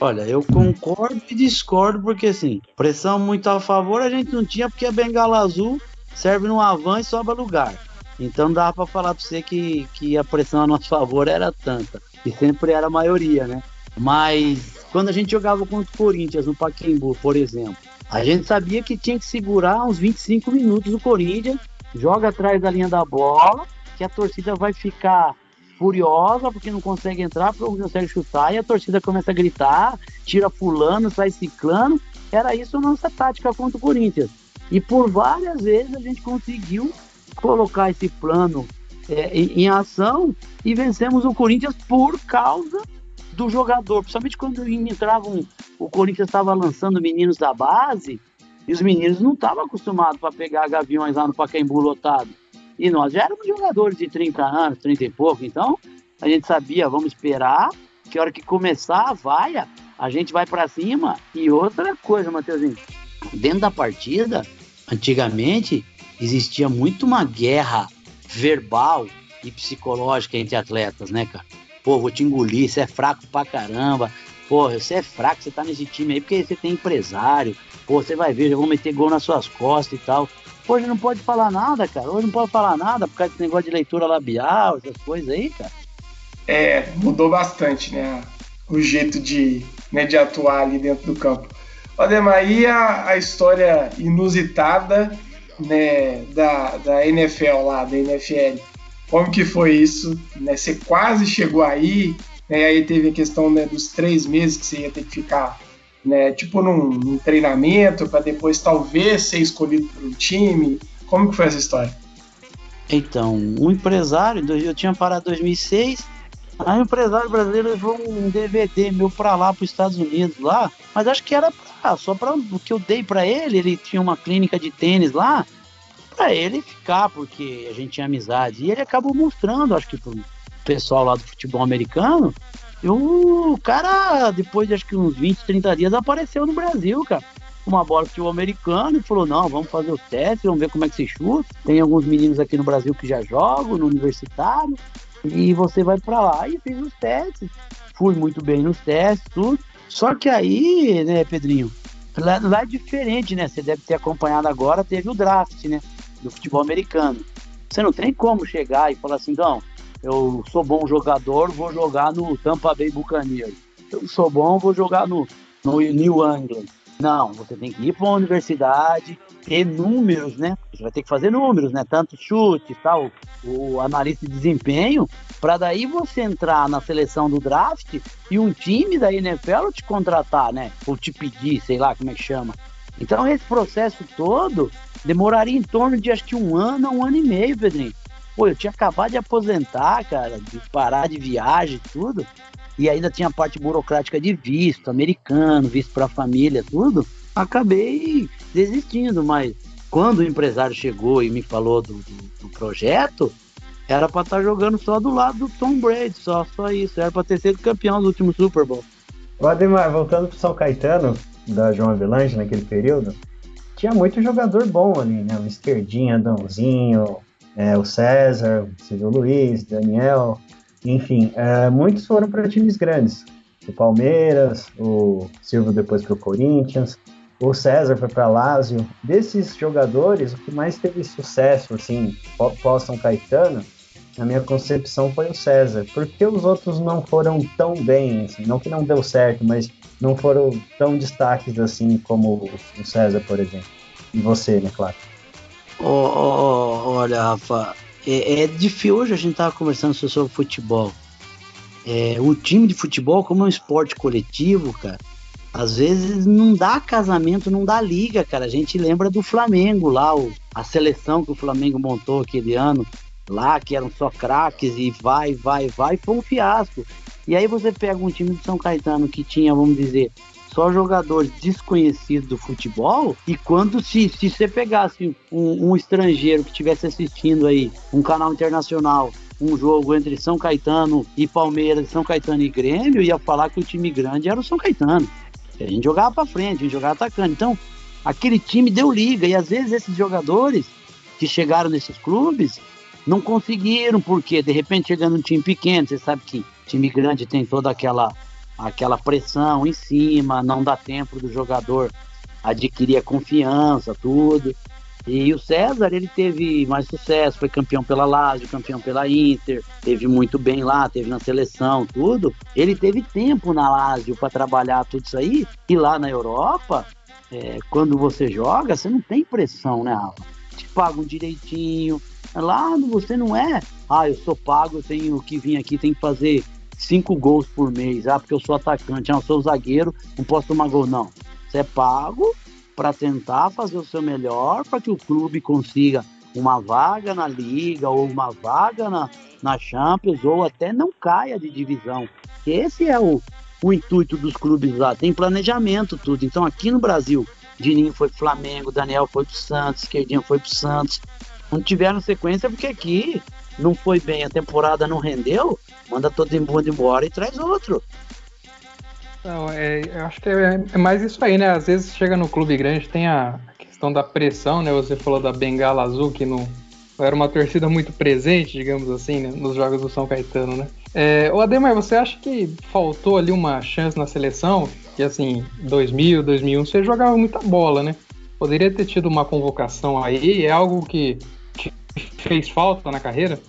Olha, eu concordo e discordo, porque assim, pressão muito a favor a gente não tinha, porque a bengala azul serve no avan e sobra lugar. Então dá para falar para você que, que a pressão a nosso favor era tanta. E sempre era a maioria, né? Mas quando a gente jogava contra o Corinthians no Pacaembu, por exemplo, a gente sabia que tinha que segurar uns 25 minutos o Corinthians, joga atrás da linha da bola, que a torcida vai ficar furiosa porque não consegue entrar, porque não consegue chutar, e a torcida começa a gritar, tira fulano, sai ciclano. Era isso a nossa tática contra o Corinthians. E por várias vezes a gente conseguiu colocar esse plano é, em, em, ação e vencemos o Corinthians por causa do jogador. Principalmente quando entravam, o Corinthians estava lançando meninos da base e os meninos não estavam acostumados para pegar gaviões lá no Pacaembu lotado. E nós já éramos jogadores de 30 anos, 30 e pouco, então a gente sabia, vamos esperar, que a hora que começar a vaia, a gente vai para cima. E outra coisa, Matheusinho, dentro da partida, antigamente, existia muito uma guerra verbal e psicológica entre atletas, né, cara? Pô, vou te engolir, você é fraco pra caramba. Pô, você é fraco, você tá nesse time aí porque você tem empresário. Pô, você vai ver, já vou meter gol nas suas costas e tal. Hoje não pode falar nada, cara. Hoje não pode falar nada por causa desse negócio de leitura labial, essas coisas aí, cara. É, mudou bastante, né? O jeito de, né, de atuar ali dentro do campo. Ademar, e a, a história inusitada né, da, da NFL lá, da NFL? Como que foi isso? Né? Você quase chegou aí, né? aí teve a questão né, dos três meses que você ia ter que ficar né, tipo num, num treinamento para depois talvez ser escolhido para um time? Como que foi essa história? Então, um empresário, eu tinha parado em 2006, aí um empresário brasileiro levou um DVD meu para lá, para os Estados Unidos lá, mas acho que era pra, só para o que eu dei para ele, ele tinha uma clínica de tênis lá, para ele ficar, porque a gente tinha amizade. E ele acabou mostrando, acho que pro pessoal lá do futebol americano, e o cara, depois de acho que uns 20, 30 dias, apareceu no Brasil, cara. Uma bola de americano e falou: não, vamos fazer os testes, vamos ver como é que se chuta. Tem alguns meninos aqui no Brasil que já jogam, no universitário, e você vai para lá. E fiz os testes. Fui muito bem nos testes, tudo. Só que aí, né, Pedrinho, lá, lá é diferente, né? Você deve ter acompanhado agora, teve o draft, né? Do futebol americano. Você não tem como chegar e falar assim, não, eu sou bom jogador, vou jogar no Tampa Bay Buccaneers. Eu sou bom, vou jogar no, no New England. Não, você tem que ir para uma universidade, ter números, né? Você vai ter que fazer números, né? Tanto chute, tal, o analista de desempenho, para daí você entrar na seleção do draft e um time da NFL te contratar, né? Ou te pedir, sei lá como é que chama. Então esse processo todo demoraria em torno de acho que um ano, um ano e meio, Pedrinho. Pô, eu tinha acabado de aposentar, cara, de parar de viagem e tudo, e ainda tinha a parte burocrática de visto, americano, visto para família, tudo. Acabei desistindo, mas quando o empresário chegou e me falou do, do, do projeto, era para estar tá jogando só do lado do Tom Brady, só, só isso. Era para ter sido campeão do último Super Bowl. O Ademar, voltando pro São Caetano, da João Avelange naquele período, tinha muito jogador bom ali, né? O Esquerdinha, Dãozinho, é, o César, o Silvio Luiz, Daniel, enfim, é, muitos foram para times grandes. O Palmeiras, o Silvio depois para o Corinthians, o César foi para Lazio. Desses jogadores, o que mais teve sucesso, assim, pós São Caetano, na minha concepção, foi o César. Porque os outros não foram tão bem, assim, não que não deu certo, mas não foram tão destaques assim como o César, por exemplo. E você, né, claro. Oh, oh, olha, Rafa, é, é difícil. Hoje a gente tava conversando sobre futebol. É, o time de futebol, como é um esporte coletivo, cara, às vezes não dá casamento, não dá liga, cara. A gente lembra do Flamengo lá, o, a seleção que o Flamengo montou aquele ano, lá que eram só craques e vai, vai, vai, foi um fiasco. E aí você pega um time de São Caetano que tinha, vamos dizer, só jogadores desconhecidos do futebol. E quando se, se você pegasse um, um estrangeiro que estivesse assistindo aí, um canal internacional, um jogo entre São Caetano e Palmeiras, São Caetano e Grêmio, ia falar que o time grande era o São Caetano. A gente jogava para frente, a gente jogava atacando. Então, aquele time deu liga. E às vezes esses jogadores que chegaram nesses clubes não conseguiram, porque de repente chegando um time pequeno, você sabe que time grande tem toda aquela aquela pressão em cima, não dá tempo do jogador adquirir a confiança, tudo. E o César, ele teve mais sucesso, foi campeão pela Lazio, campeão pela Inter, teve muito bem lá, teve na seleção, tudo. Ele teve tempo na Lazio para trabalhar tudo isso aí, e lá na Europa, é, quando você joga, você não tem pressão, né, Rafa? Te pagam direitinho. Lá você não é, ah, eu sou pago, eu tenho que vir aqui, tem que fazer cinco gols por mês. Ah, porque eu sou atacante, ah, eu sou zagueiro, não posso tomar gol. Não. Você é pago para tentar fazer o seu melhor para que o clube consiga uma vaga na Liga ou uma vaga na, na Champions ou até não caia de divisão. Esse é o, o intuito dos clubes lá. Tem planejamento, tudo. Então aqui no Brasil, Dininho foi pro Flamengo, Daniel foi pro Santos, Esquerdinho foi pro Santos. Não tiveram sequência porque aqui não foi bem, a temporada não rendeu, manda todo mundo embora e traz outro. Não, é, eu acho que é, é, mais isso aí, né? Às vezes chega no clube grande, tem a questão da pressão, né? Você falou da bengala azul, que não, era uma torcida muito presente, digamos assim, né? nos jogos do São Caetano, né? É, o Ademar, você acha que faltou ali uma chance na seleção? Que assim, 2000, 2001, você jogava muita bola, né? Poderia ter tido uma convocação aí, é algo que fez falta na carreira?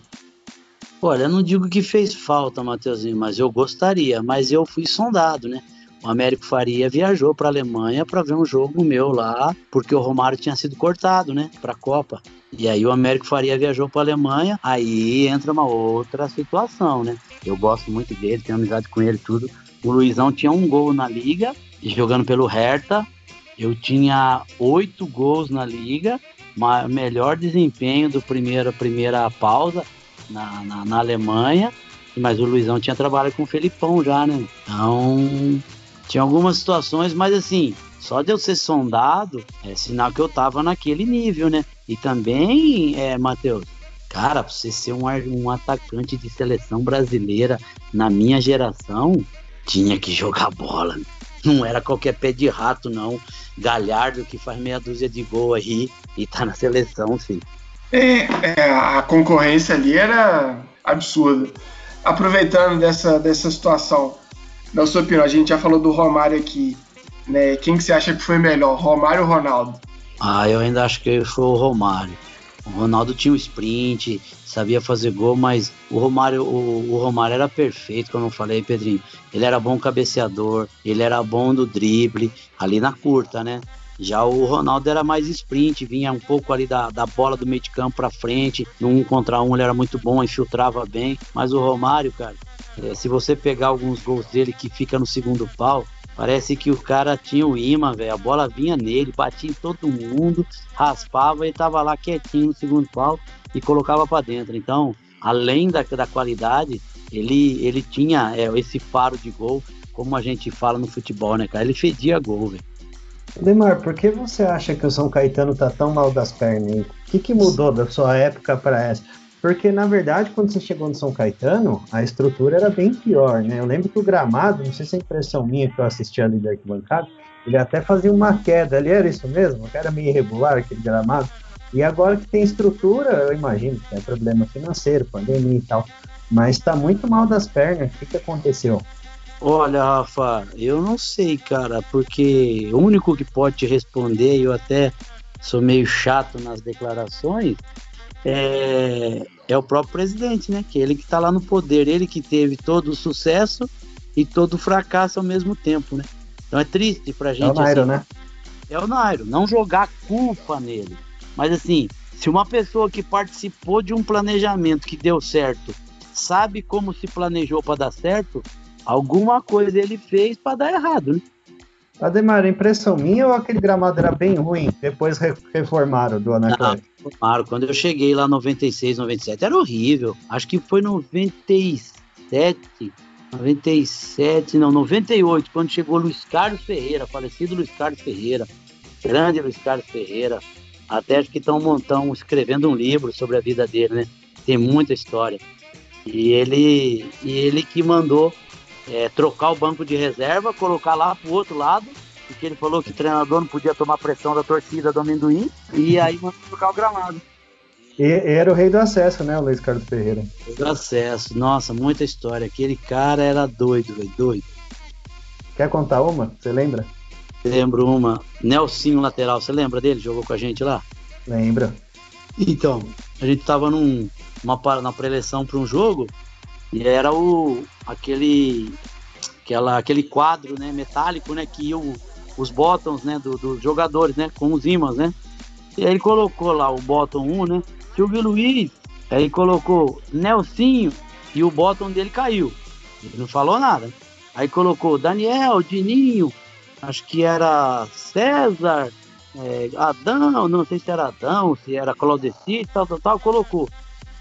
Olha, eu não digo que fez falta, Matheusinho, mas eu gostaria. Mas eu fui sondado, né? O Américo Faria viajou para a Alemanha para ver um jogo meu lá, porque o Romário tinha sido cortado, né, para a Copa. E aí o Américo Faria viajou para a Alemanha, aí entra uma outra situação, né? Eu gosto muito dele, tenho amizade com ele tudo. O Luizão tinha um gol na liga, jogando pelo Hertha. Eu tinha oito gols na liga, melhor desempenho do primeiro primeira pausa na, na, na, Alemanha, mas o Luizão tinha trabalhado com o Felipão já, né? Então, tinha algumas situações, mas assim, só de eu ser sondado é sinal que eu tava naquele nível, né? E também, é, Matheus, cara, pra você ser um, um atacante de seleção brasileira na minha geração, tinha que jogar bola. Né? Não era qualquer pé de rato, não. Galhardo que faz meia dúzia de gol aí e tá na seleção, filho. É, é, a concorrência ali era absurda. Aproveitando dessa, dessa situação, na sua opinião, a gente já falou do Romário aqui. Né? Quem que você acha que foi melhor, Romário ou Ronaldo? Ah, eu ainda acho que foi o Romário. O Ronaldo tinha o sprint, sabia fazer gol, mas o Romário, o, o, Romário era perfeito, como eu falei, Pedrinho. Ele era bom cabeceador, ele era bom do drible, ali na curta, né? Já o Ronaldo era mais sprint, vinha um pouco ali da, da bola do meio de campo para frente, no um contra um ele era muito bom, infiltrava bem. Mas o Romário, cara, é, se você pegar alguns gols dele que fica no segundo pau, Parece que o cara tinha o imã, velho. A bola vinha nele, batia em todo mundo, raspava e tava lá quietinho no segundo pau e colocava para dentro. Então, além da, da qualidade, ele, ele tinha é, esse faro de gol, como a gente fala no futebol, né, cara? Ele fedia gol, velho. Lemar, por que você acha que o São Caetano tá tão mal das pernas? O que, que mudou da sua época para essa? Porque, na verdade, quando você chegou no São Caetano, a estrutura era bem pior, né? Eu lembro que o gramado, não sei se é impressão minha que eu assisti ali da arquibancada, ele até fazia uma queda ali, era isso mesmo? Era meio irregular aquele gramado. E agora que tem estrutura, eu imagino que é problema financeiro, pandemia e tal, mas está muito mal das pernas. O que, que aconteceu? Olha, Rafa, eu não sei, cara, porque o único que pode te responder, eu até sou meio chato nas declarações, é, é o próprio presidente, né? Que é ele que está lá no poder, ele que teve todo o sucesso e todo o fracasso ao mesmo tempo, né? Então é triste pra gente. É o Nairo, assim, né? É o Nairo, não jogar culpa nele. Mas assim, se uma pessoa que participou de um planejamento que deu certo sabe como se planejou para dar certo, alguma coisa ele fez para dar errado, né? Ademar, impressão minha ou aquele gramado era bem ruim, depois reformaram do Anacleto? Reformaram. Quando eu cheguei lá 96, 97, era horrível. Acho que foi 97. 97, não, 98, quando chegou Luiz Carlos Ferreira, falecido Luiz Carlos Ferreira, grande Luiz Carlos Ferreira. Até acho que estão montando, escrevendo um livro sobre a vida dele, né? Tem muita história. E ele, e ele que mandou é, trocar o banco de reserva, colocar lá pro outro lado, porque ele falou que o treinador não podia tomar pressão da torcida do amendoim, e aí mandou trocar o gramado. E era o rei do acesso, né, o Luiz Carlos Ferreira? Rei do acesso, nossa, muita história. Aquele cara era doido, velho, doido. Quer contar uma? Você lembra? Lembro uma. Nelsinho lateral, você lembra dele? Jogou com a gente lá? Lembra. Então, a gente tava num, uma, na preleção para um jogo e era o aquele aquela, aquele quadro né, metálico né, que iam os botões né, dos do jogadores né, com os ímãs, né? E aí ele colocou lá o botão 1, né? Silvio Luiz, aí colocou Nelsinho e o botão dele caiu. Ele não falou nada. Aí colocou Daniel, Dininho, acho que era César, é, Adão, não sei se era Adão, se era Claudeci, tal, tal, tal, colocou.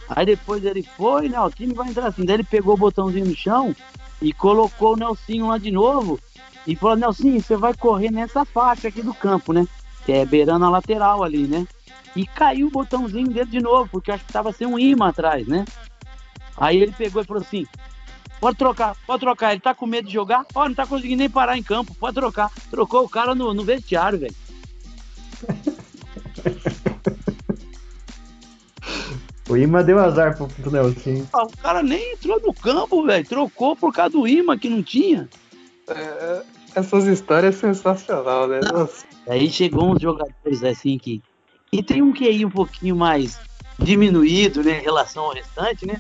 Aí depois ele foi, né, o time vai entrar assim. Daí ele pegou o botãozinho no chão e colocou o Nelsinho lá de novo e falou, Nelsinho, você vai correr nessa faixa aqui do campo, né? Que é beirando a lateral ali, né? E caiu o botãozinho dele de novo, porque acho que tava sem um imã atrás, né? Aí ele pegou e falou assim, Pode trocar, pode trocar. Ele tá com medo de jogar? Ó, não tá conseguindo nem parar em campo. Pode trocar. Trocou o cara no, no vestiário, velho. [LAUGHS] o Ima deu azar pro, pro Nelson. Ah, o cara nem entrou no campo, velho. Trocou por causa do Ima que não tinha. É, essas histórias é sensacional, né? Nossa. Aí chegou uns jogadores assim que. E tem um QI um pouquinho mais diminuído, né, em relação ao restante, né?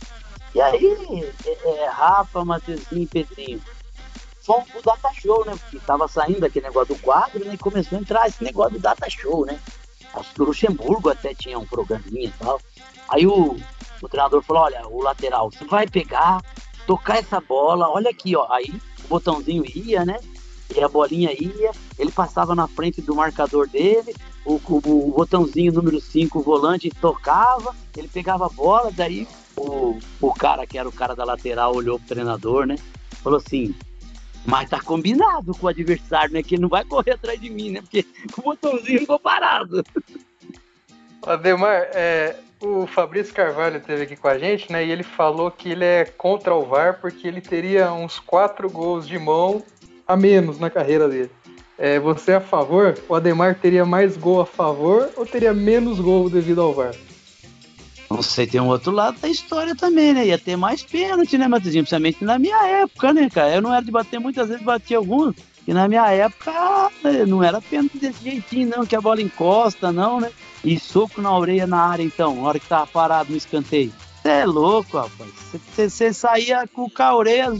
E aí, é, é, Rafa, Matheusinho e Pedrinho fomos pro Data Show, né? Porque tava saindo aquele negócio do quadro, né? E começou a entrar esse negócio do Data Show, né? Acho que o Luxemburgo até tinha um programinha e tal. Aí o, o treinador falou: olha, o lateral, você vai pegar, tocar essa bola, olha aqui, ó. Aí o botãozinho ia, né? E a bolinha ia, ele passava na frente do marcador dele, o, o, o botãozinho número 5, o volante, tocava, ele pegava a bola, daí o, o cara que era o cara da lateral olhou pro treinador, né? Falou assim: mas tá combinado com o adversário, né? Que ele não vai correr atrás de mim, né? Porque [LAUGHS] o botãozinho ficou parado. Ademar, é, o Fabrício Carvalho esteve aqui com a gente, né? E ele falou que ele é contra o VAR porque ele teria uns quatro gols de mão a menos na carreira dele. É, você é a favor? O Ademar teria mais gol a favor ou teria menos gol devido ao VAR? Sei, tem um outro lado da história também, né? Ia ter mais pênalti, né, Matheusinho? Principalmente na minha época, né, cara? Eu não era de bater, muitas vezes bati alguns. E na minha época né, não era pênalti desse jeitinho, não, que a bola encosta, não, né? E soco na orelha na área, então, na hora que tava parado no escanteio. Você é louco, rapaz. Você saía com a orelha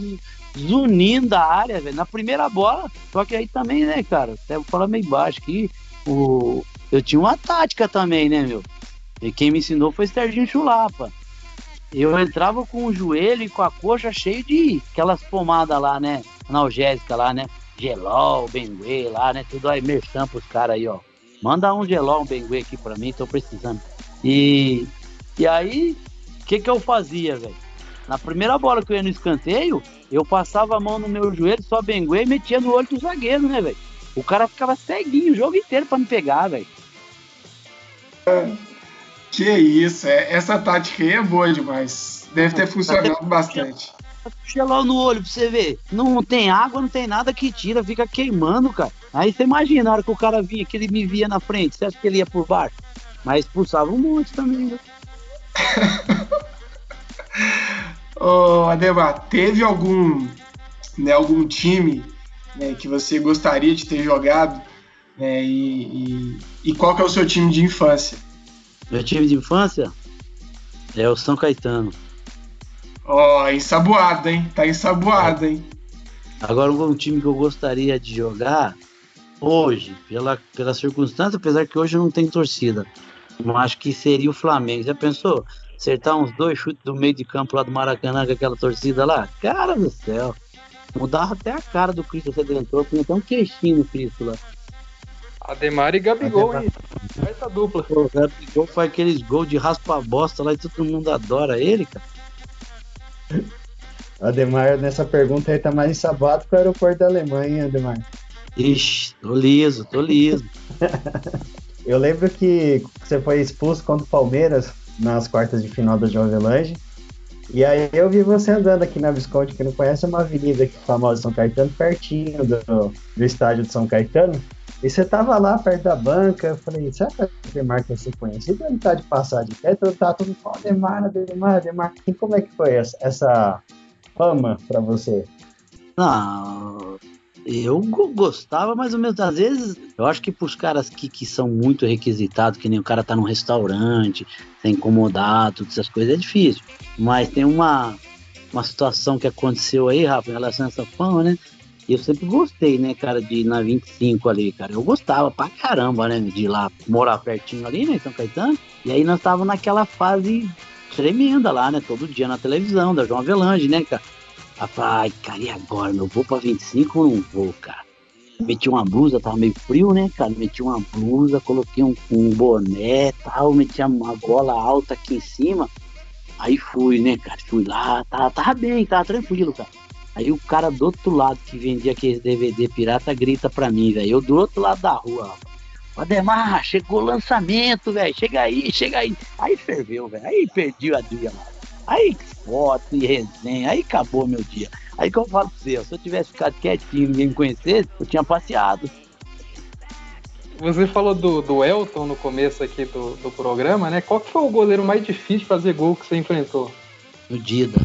zunindo da área, velho. Na primeira bola, só que aí também, né, cara? Até vou falar meio baixo aqui. O... Eu tinha uma tática também, né, meu? E quem me ensinou foi Serginho Chulapa. Eu entrava com o joelho e com a coxa cheio de aquelas pomadas lá, né? Analgésica lá, né? Gelol, Bengue lá, né? Tudo aí, merchan pros caras aí, ó. Manda um gelol, um Bengue aqui pra mim, tô precisando. E, e aí, o que que eu fazia, velho? Na primeira bola que eu ia no escanteio, eu passava a mão no meu joelho, só Bengue e metia no olho do zagueiro, né, velho? O cara ficava ceguinho o jogo inteiro pra me pegar, velho. Que isso, é, essa tática aí é boa demais. Deve ter funcionado bastante. Gelol no olho pra você ver. Não tem água, não tem nada que tira, fica queimando, cara. Aí você imagina a hora que o cara vinha, que ele me via na frente, você acha que ele ia por baixo? Mas expulsava um monte também, né? [LAUGHS] Ô, oh, Ademar, teve algum, né, algum time né, que você gostaria de ter jogado? Né, e, e, e qual que é o seu time de infância? Meu time de infância é o São Caetano. Ó, oh, ensaboado, hein? Tá ensaboado, hein? Agora, um time que eu gostaria de jogar hoje, pela, pela circunstância, apesar que hoje não tem torcida, eu acho que seria o Flamengo. Já pensou? Acertar uns dois chutes do meio de campo lá do Maracanã com aquela torcida lá? Cara do céu! Mudava até a cara do Cristo Redentor, tinha até um queixinho no Cristo lá. Ademar e Gabigol, Ademar. hein? Essa dupla. O Gabigol faz aqueles gols de raspa bosta lá e todo mundo adora ele, cara. Ademar, nessa pergunta aí tá mais ensaboado com o aeroporto da Alemanha, Ademar. Ixi, tô liso, tô liso. [LAUGHS] Eu lembro que você foi expulso contra o Palmeiras nas quartas de final da Jovem Lange. E aí eu vi você andando aqui na Visconde, que não conhece, é uma avenida aqui famosa de São Caetano, pertinho do, do estádio de São Caetano. E você tava lá perto da banca, eu falei, será que o Ademar quer ser conhecido? Ele tá de passar de pé, então tá todo mundo falando, Ademar, Ademar, Ademar. E como é que foi essa, essa fama para você? Não, eu gostava mais ou menos. Às vezes, eu acho que para os caras que, que são muito requisitados, que nem o cara tá num restaurante, tá incomodado, todas essas coisas, é difícil. Mas tem uma, uma situação que aconteceu aí, Rafa, em relação a essa fama, né? E eu sempre gostei, né, cara, de ir na 25 ali, cara. Eu gostava pra caramba, né, de ir lá morar pertinho ali, né, em São Caetano. E aí nós estávamos naquela fase tremenda lá, né, todo dia na televisão, da João Avelange, né, cara. Aí ai, cara, e agora? Eu vou pra 25 ou não vou, cara? Meti uma blusa, tava meio frio, né, cara? Meti uma blusa, coloquei um, um boné tal, meti uma gola alta aqui em cima. Aí fui, né, cara? Fui lá, tava, tava bem, tava tranquilo, cara. Aí o cara do outro lado que vendia aqueles DVD pirata grita pra mim, velho. Eu do outro lado da rua, ó. Ademar, chegou o lançamento, velho. Chega aí, chega aí. Aí ferveu, velho. Aí perdi a dia, mano. Aí foto e resenha, aí acabou meu dia. Aí que eu falo pra você, se eu tivesse ficado quietinho e ninguém me conhecesse, eu tinha passeado. Você falou do, do Elton no começo aqui do, do programa, né? Qual que foi o goleiro mais difícil de fazer gol que você enfrentou? No Dida.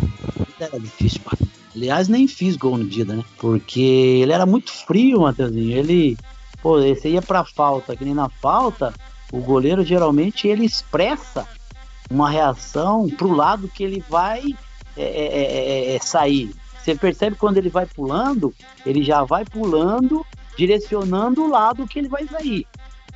Era difícil, pá. Aliás, nem fiz gol no Dida, né? Porque ele era muito frio, Matheusinho. Ele, pô, você ia pra falta, que nem na falta, o goleiro geralmente ele expressa uma reação para o lado que ele vai é é, é, é, é, sair. Você percebe quando ele vai pulando, ele já vai pulando, direcionando o lado que ele vai sair.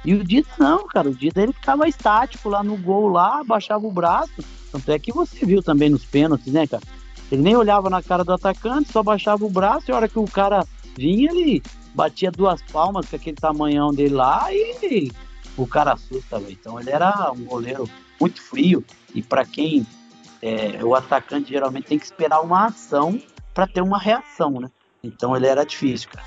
E o Dida não, cara, o Dida ele ficava estático lá no gol lá, baixava o braço. Tanto é que você viu também nos pênaltis, né, cara? Ele nem olhava na cara do atacante, só baixava o braço e a hora que o cara vinha, ele batia duas palmas com aquele tamanhão dele lá e o cara assusta. Então ele era um goleiro muito frio e para quem é, o atacante geralmente tem que esperar uma ação para ter uma reação, né? Então ele era difícil, cara.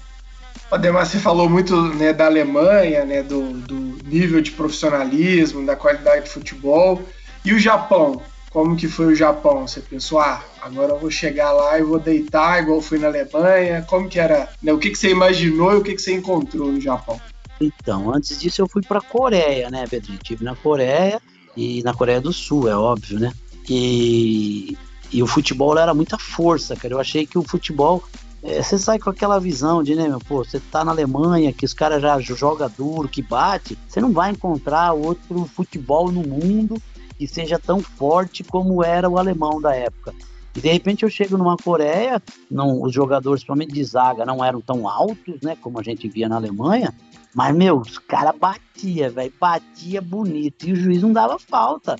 Ademar, você falou muito né, da Alemanha, né, do, do nível de profissionalismo, da qualidade de futebol. E o Japão? Como que foi o Japão? Você pensou, ah, agora eu vou chegar lá e vou deitar igual fui na Alemanha? Como que era? Né, o que, que você imaginou e o que, que você encontrou no Japão? Então, antes disso eu fui para Coreia, né, Pedrinho? Estive na Coreia e na Coreia do Sul, é óbvio, né? E, e o futebol era muita força, cara. Eu achei que o futebol. É, você sai com aquela visão de, né, meu, pô, você tá na Alemanha, que os caras já jogam duro, que bate, você não vai encontrar outro futebol no mundo que seja tão forte como era o alemão da época. E de repente eu chego numa Coreia, não, os jogadores, principalmente de zaga, não eram tão altos, né, como a gente via na Alemanha, mas, meu, os caras batia, velho, batia bonito e o juiz não dava falta.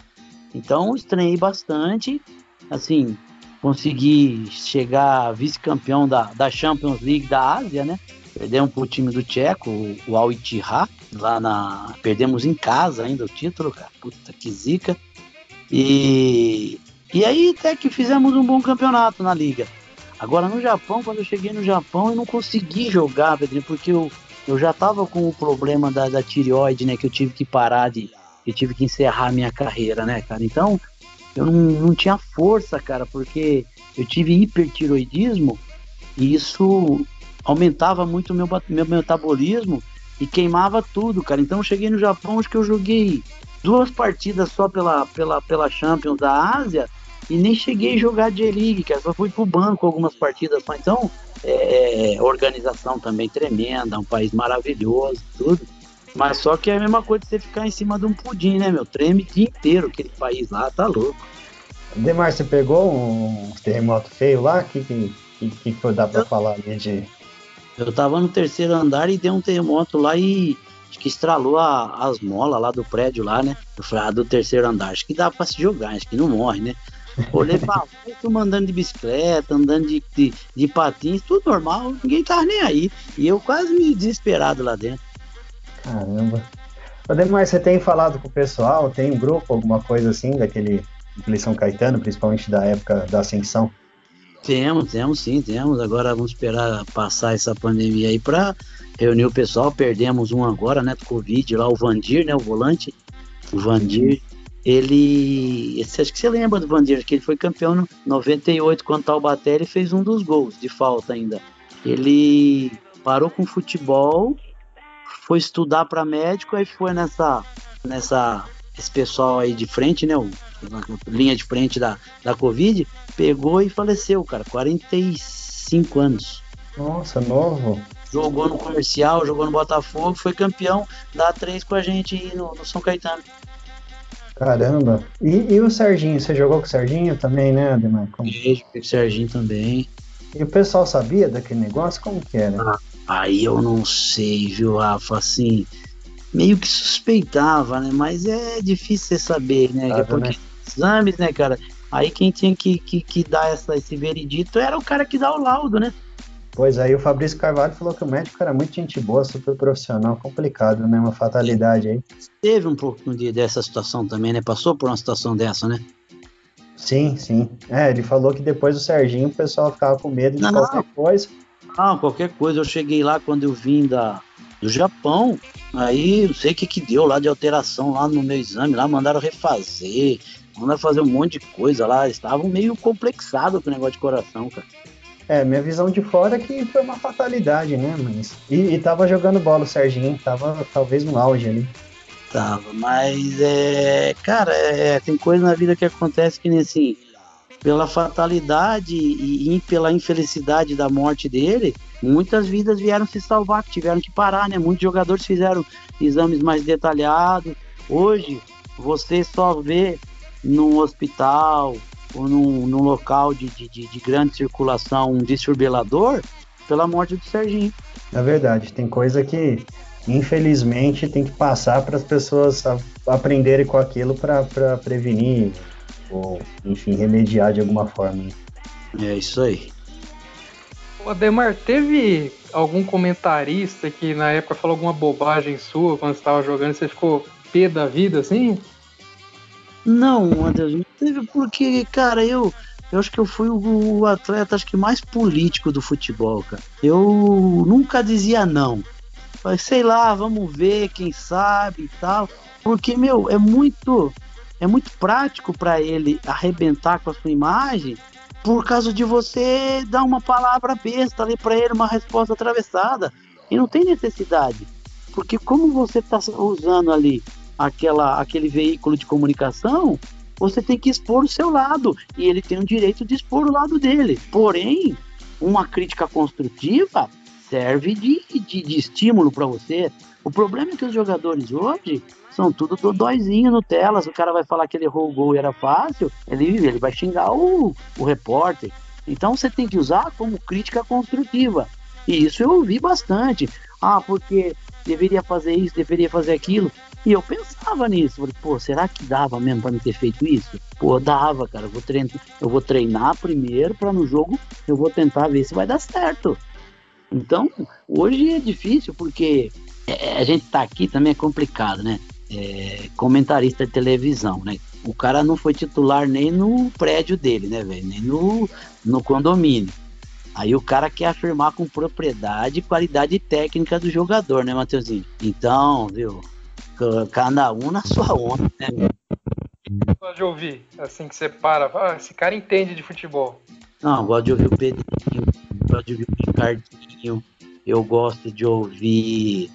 Então, estranhei bastante, assim, consegui chegar vice-campeão da, da Champions League da Ásia, né? Perdemos pro time do Tcheco, o Al lá na... Perdemos em casa ainda o título, cara. Puta que zica. E... E aí até que fizemos um bom campeonato na liga. Agora no Japão, quando eu cheguei no Japão, eu não consegui jogar, Pedrinho, porque eu eu já tava com o problema da, da tireoide, né? Que eu tive que parar de. Eu tive que encerrar minha carreira, né, cara? Então, eu não, não tinha força, cara, porque eu tive hipertiroidismo e isso aumentava muito o meu, meu metabolismo e queimava tudo, cara. Então eu cheguei no Japão, acho que eu joguei duas partidas só pela, pela, pela Champions da Ásia e nem cheguei a jogar J-League, cara. Só fui pro banco algumas partidas só. Então, é, organização também tremenda, um país maravilhoso, tudo. Mas só que é a mesma coisa de você ficar em cima de um pudim, né, meu? Treme o dia inteiro aquele país lá, tá louco. Demar, você pegou um terremoto feio lá? O que, que, que, que dar pra eu, falar ali de. Eu tava no terceiro andar e deu um terremoto lá e acho que estralou a, as molas lá do prédio lá, né? Eu falei, ah, do terceiro andar, acho que dá pra se jogar, acho que não morre, né? Olhei pra fora, andando de bicicleta, andando de, de, de, patins, tudo normal, ninguém tava nem aí. E eu quase me desesperado lá dentro. Caramba. Ademais, você tem falado com o pessoal, tem um grupo, alguma coisa assim, daquele, daquele São Caetano, principalmente da época da ascensão? Temos, temos sim, temos. Agora vamos esperar passar essa pandemia aí para reunir o pessoal. Perdemos um agora, né, do Covid, lá o Vandir, né, o volante. O Vandir, ele. Acho que você lembra do Vandir, que ele foi campeão no 98 contra o Taubaté, ele fez um dos gols de falta ainda. Ele parou com futebol, foi estudar para médico, aí foi nessa. nessa esse pessoal aí de frente, né? O, linha de frente da, da Covid, pegou e faleceu, cara. 45 anos. Nossa, novo. Jogou no comercial, jogou no Botafogo, foi campeão da A3 com a gente no, no São Caetano. Caramba. E, e, o Serginho? Você jogou com o Serginho também, né, Ademar? Como... Joguei com o Serginho também. E o pessoal sabia daquele negócio? Como que era? Ah, aí eu não sei, viu, Rafa? Assim, meio que suspeitava, né? Mas é difícil você saber, né? Claro, Porque né? exames, né, cara? Aí quem tinha que, que, que dar essa, esse veredito era o cara que dá o laudo, né? Pois aí o Fabrício Carvalho falou que o médico era muito gente boa, super profissional, complicado, né? Uma fatalidade aí. Teve um pouco de, dessa situação também, né? Passou por uma situação dessa, né? Sim, sim. É, ele falou que depois do Serginho o pessoal ficava com medo de não, qualquer coisa. Não, qualquer coisa. Eu cheguei lá quando eu vim da, do Japão, aí não sei o que que deu lá de alteração lá no meu exame, lá mandaram refazer, mandaram fazer um monte de coisa lá. Estavam meio complexados com o negócio de coração, cara. É, minha visão de fora é que foi uma fatalidade, né? Mas. E, e tava jogando bola o Serginho, tava talvez no auge ali. Tava, mas é. Cara, é, tem coisa na vida que acontece que nem assim. Pela fatalidade e, pela infelicidade da morte dele, muitas vidas vieram se salvar, tiveram que parar, né? Muitos jogadores fizeram exames mais detalhados. Hoje, você só vê no hospital, ou num, num local de, de, de, grande circulação um desfibrilador pela morte do Serginho. É verdade, tem coisa que infelizmente tem que passar para as pessoas aprenderem com aquilo para prevenir ou enfim remediar de alguma forma. É isso aí. O Ademar, teve algum comentarista que na época falou alguma bobagem sua quando você estava jogando e você ficou pé da vida assim? Não, Matheus, não teve porque, cara, eu, eu acho que eu fui o, o atleta acho que mais político do futebol, cara. Eu nunca dizia não. Mas sei lá, vamos ver, quem sabe e tal. Porque, meu, é muito é muito prático para ele arrebentar com a sua imagem por causa de você dar uma palavra besta ali para ele, uma resposta atravessada. E não tem necessidade. Porque como você está usando ali aquela, aquele veículo de comunicação, você tem que expor o seu lado e ele tem o direito de expor o lado dele. Porém, uma crítica construtiva serve de, de, de estímulo para você. O problema é que os jogadores hoje são tudo dodóizinho no telas. O cara vai falar que ele errou o gol e era fácil, ele, ele vai xingar o, o repórter. Então você tem que usar como crítica construtiva. E isso eu ouvi bastante. Ah, porque deveria fazer isso, deveria fazer aquilo. E eu pensava nisso, falei, pô, será que dava mesmo para não ter feito isso? Pô, dava, cara. Eu vou treinar, eu vou treinar primeiro para no jogo eu vou tentar ver se vai dar certo. Então, hoje é difícil porque é, a gente tá aqui também é complicado, né? É, comentarista de televisão, né? O cara não foi titular nem no prédio dele, né, velho? Nem no, no condomínio. Aí o cara quer afirmar com propriedade e qualidade técnica do jogador, né, Matheusinho? Então, viu? cada um na sua onda, né? Gosto de ouvir, assim que você para, ah, esse cara entende de futebol. Não, gosto de ouvir o Pedrinho, gosto de ouvir o Ricardinho, eu gosto de ouvir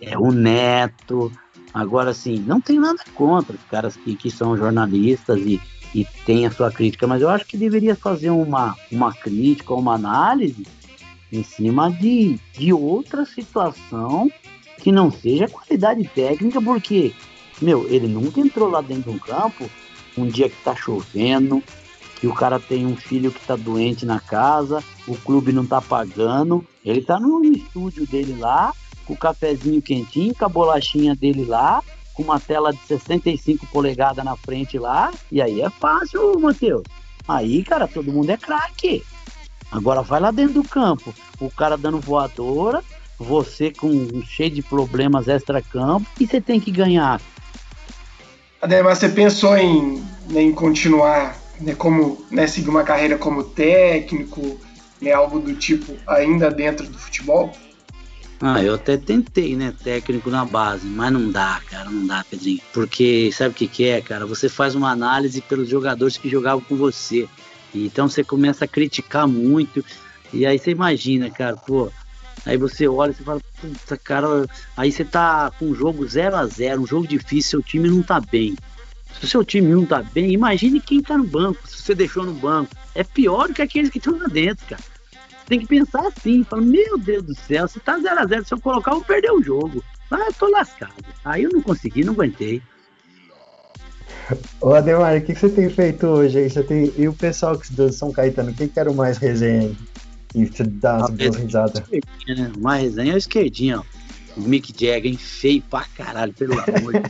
é, o Neto. Agora, assim, não tem nada contra os caras que, que são jornalistas e, e têm a sua crítica, mas eu acho que deveria fazer uma, uma crítica, uma análise em cima de, de outra situação que não seja qualidade técnica, porque, meu, ele nunca entrou lá dentro de um campo um dia que tá chovendo, que o cara tem um filho que tá doente na casa, o clube não tá pagando, ele tá no estúdio dele lá, com o cafezinho quentinho, com a bolachinha dele lá, com uma tela de 65 polegadas na frente lá, e aí é fácil, Matheus. Aí, cara, todo mundo é craque. Agora vai lá dentro do campo, o cara dando voadora, você com cheio de problemas extra-campo e você tem que ganhar. Ademar, você pensou em, em continuar né, como né, seguir uma carreira como técnico, né, algo do tipo, ainda dentro do futebol? Ah, eu até tentei, né, técnico na base, mas não dá, cara, não dá, Pedrinho. Porque sabe o que, que é, cara? Você faz uma análise pelos jogadores que jogavam com você. Então você começa a criticar muito. E aí você imagina, cara, pô. Aí você olha e fala, puta, cara, aí você tá com um jogo 0 a 0 um jogo difícil, seu time não tá bem. Se o seu time não tá bem, imagine quem tá no banco, se você deixou no banco. É pior do que aqueles que estão lá dentro, cara tem que pensar assim, fala, meu Deus do céu, se tá 0x0, se eu colocar, eu vou perder o jogo. Ah, eu tô lascado. Aí eu não consegui, não aguentei. Ô Ademar, o que, você tem feito hoje aí? Você tem... E o pessoal do São Caetano, quem que era o mais resenha aí? E você dá umas boas risadas. Mais resenha é o esquerdinho, ó. O Mick Jagger, feio pra caralho, pelo amor de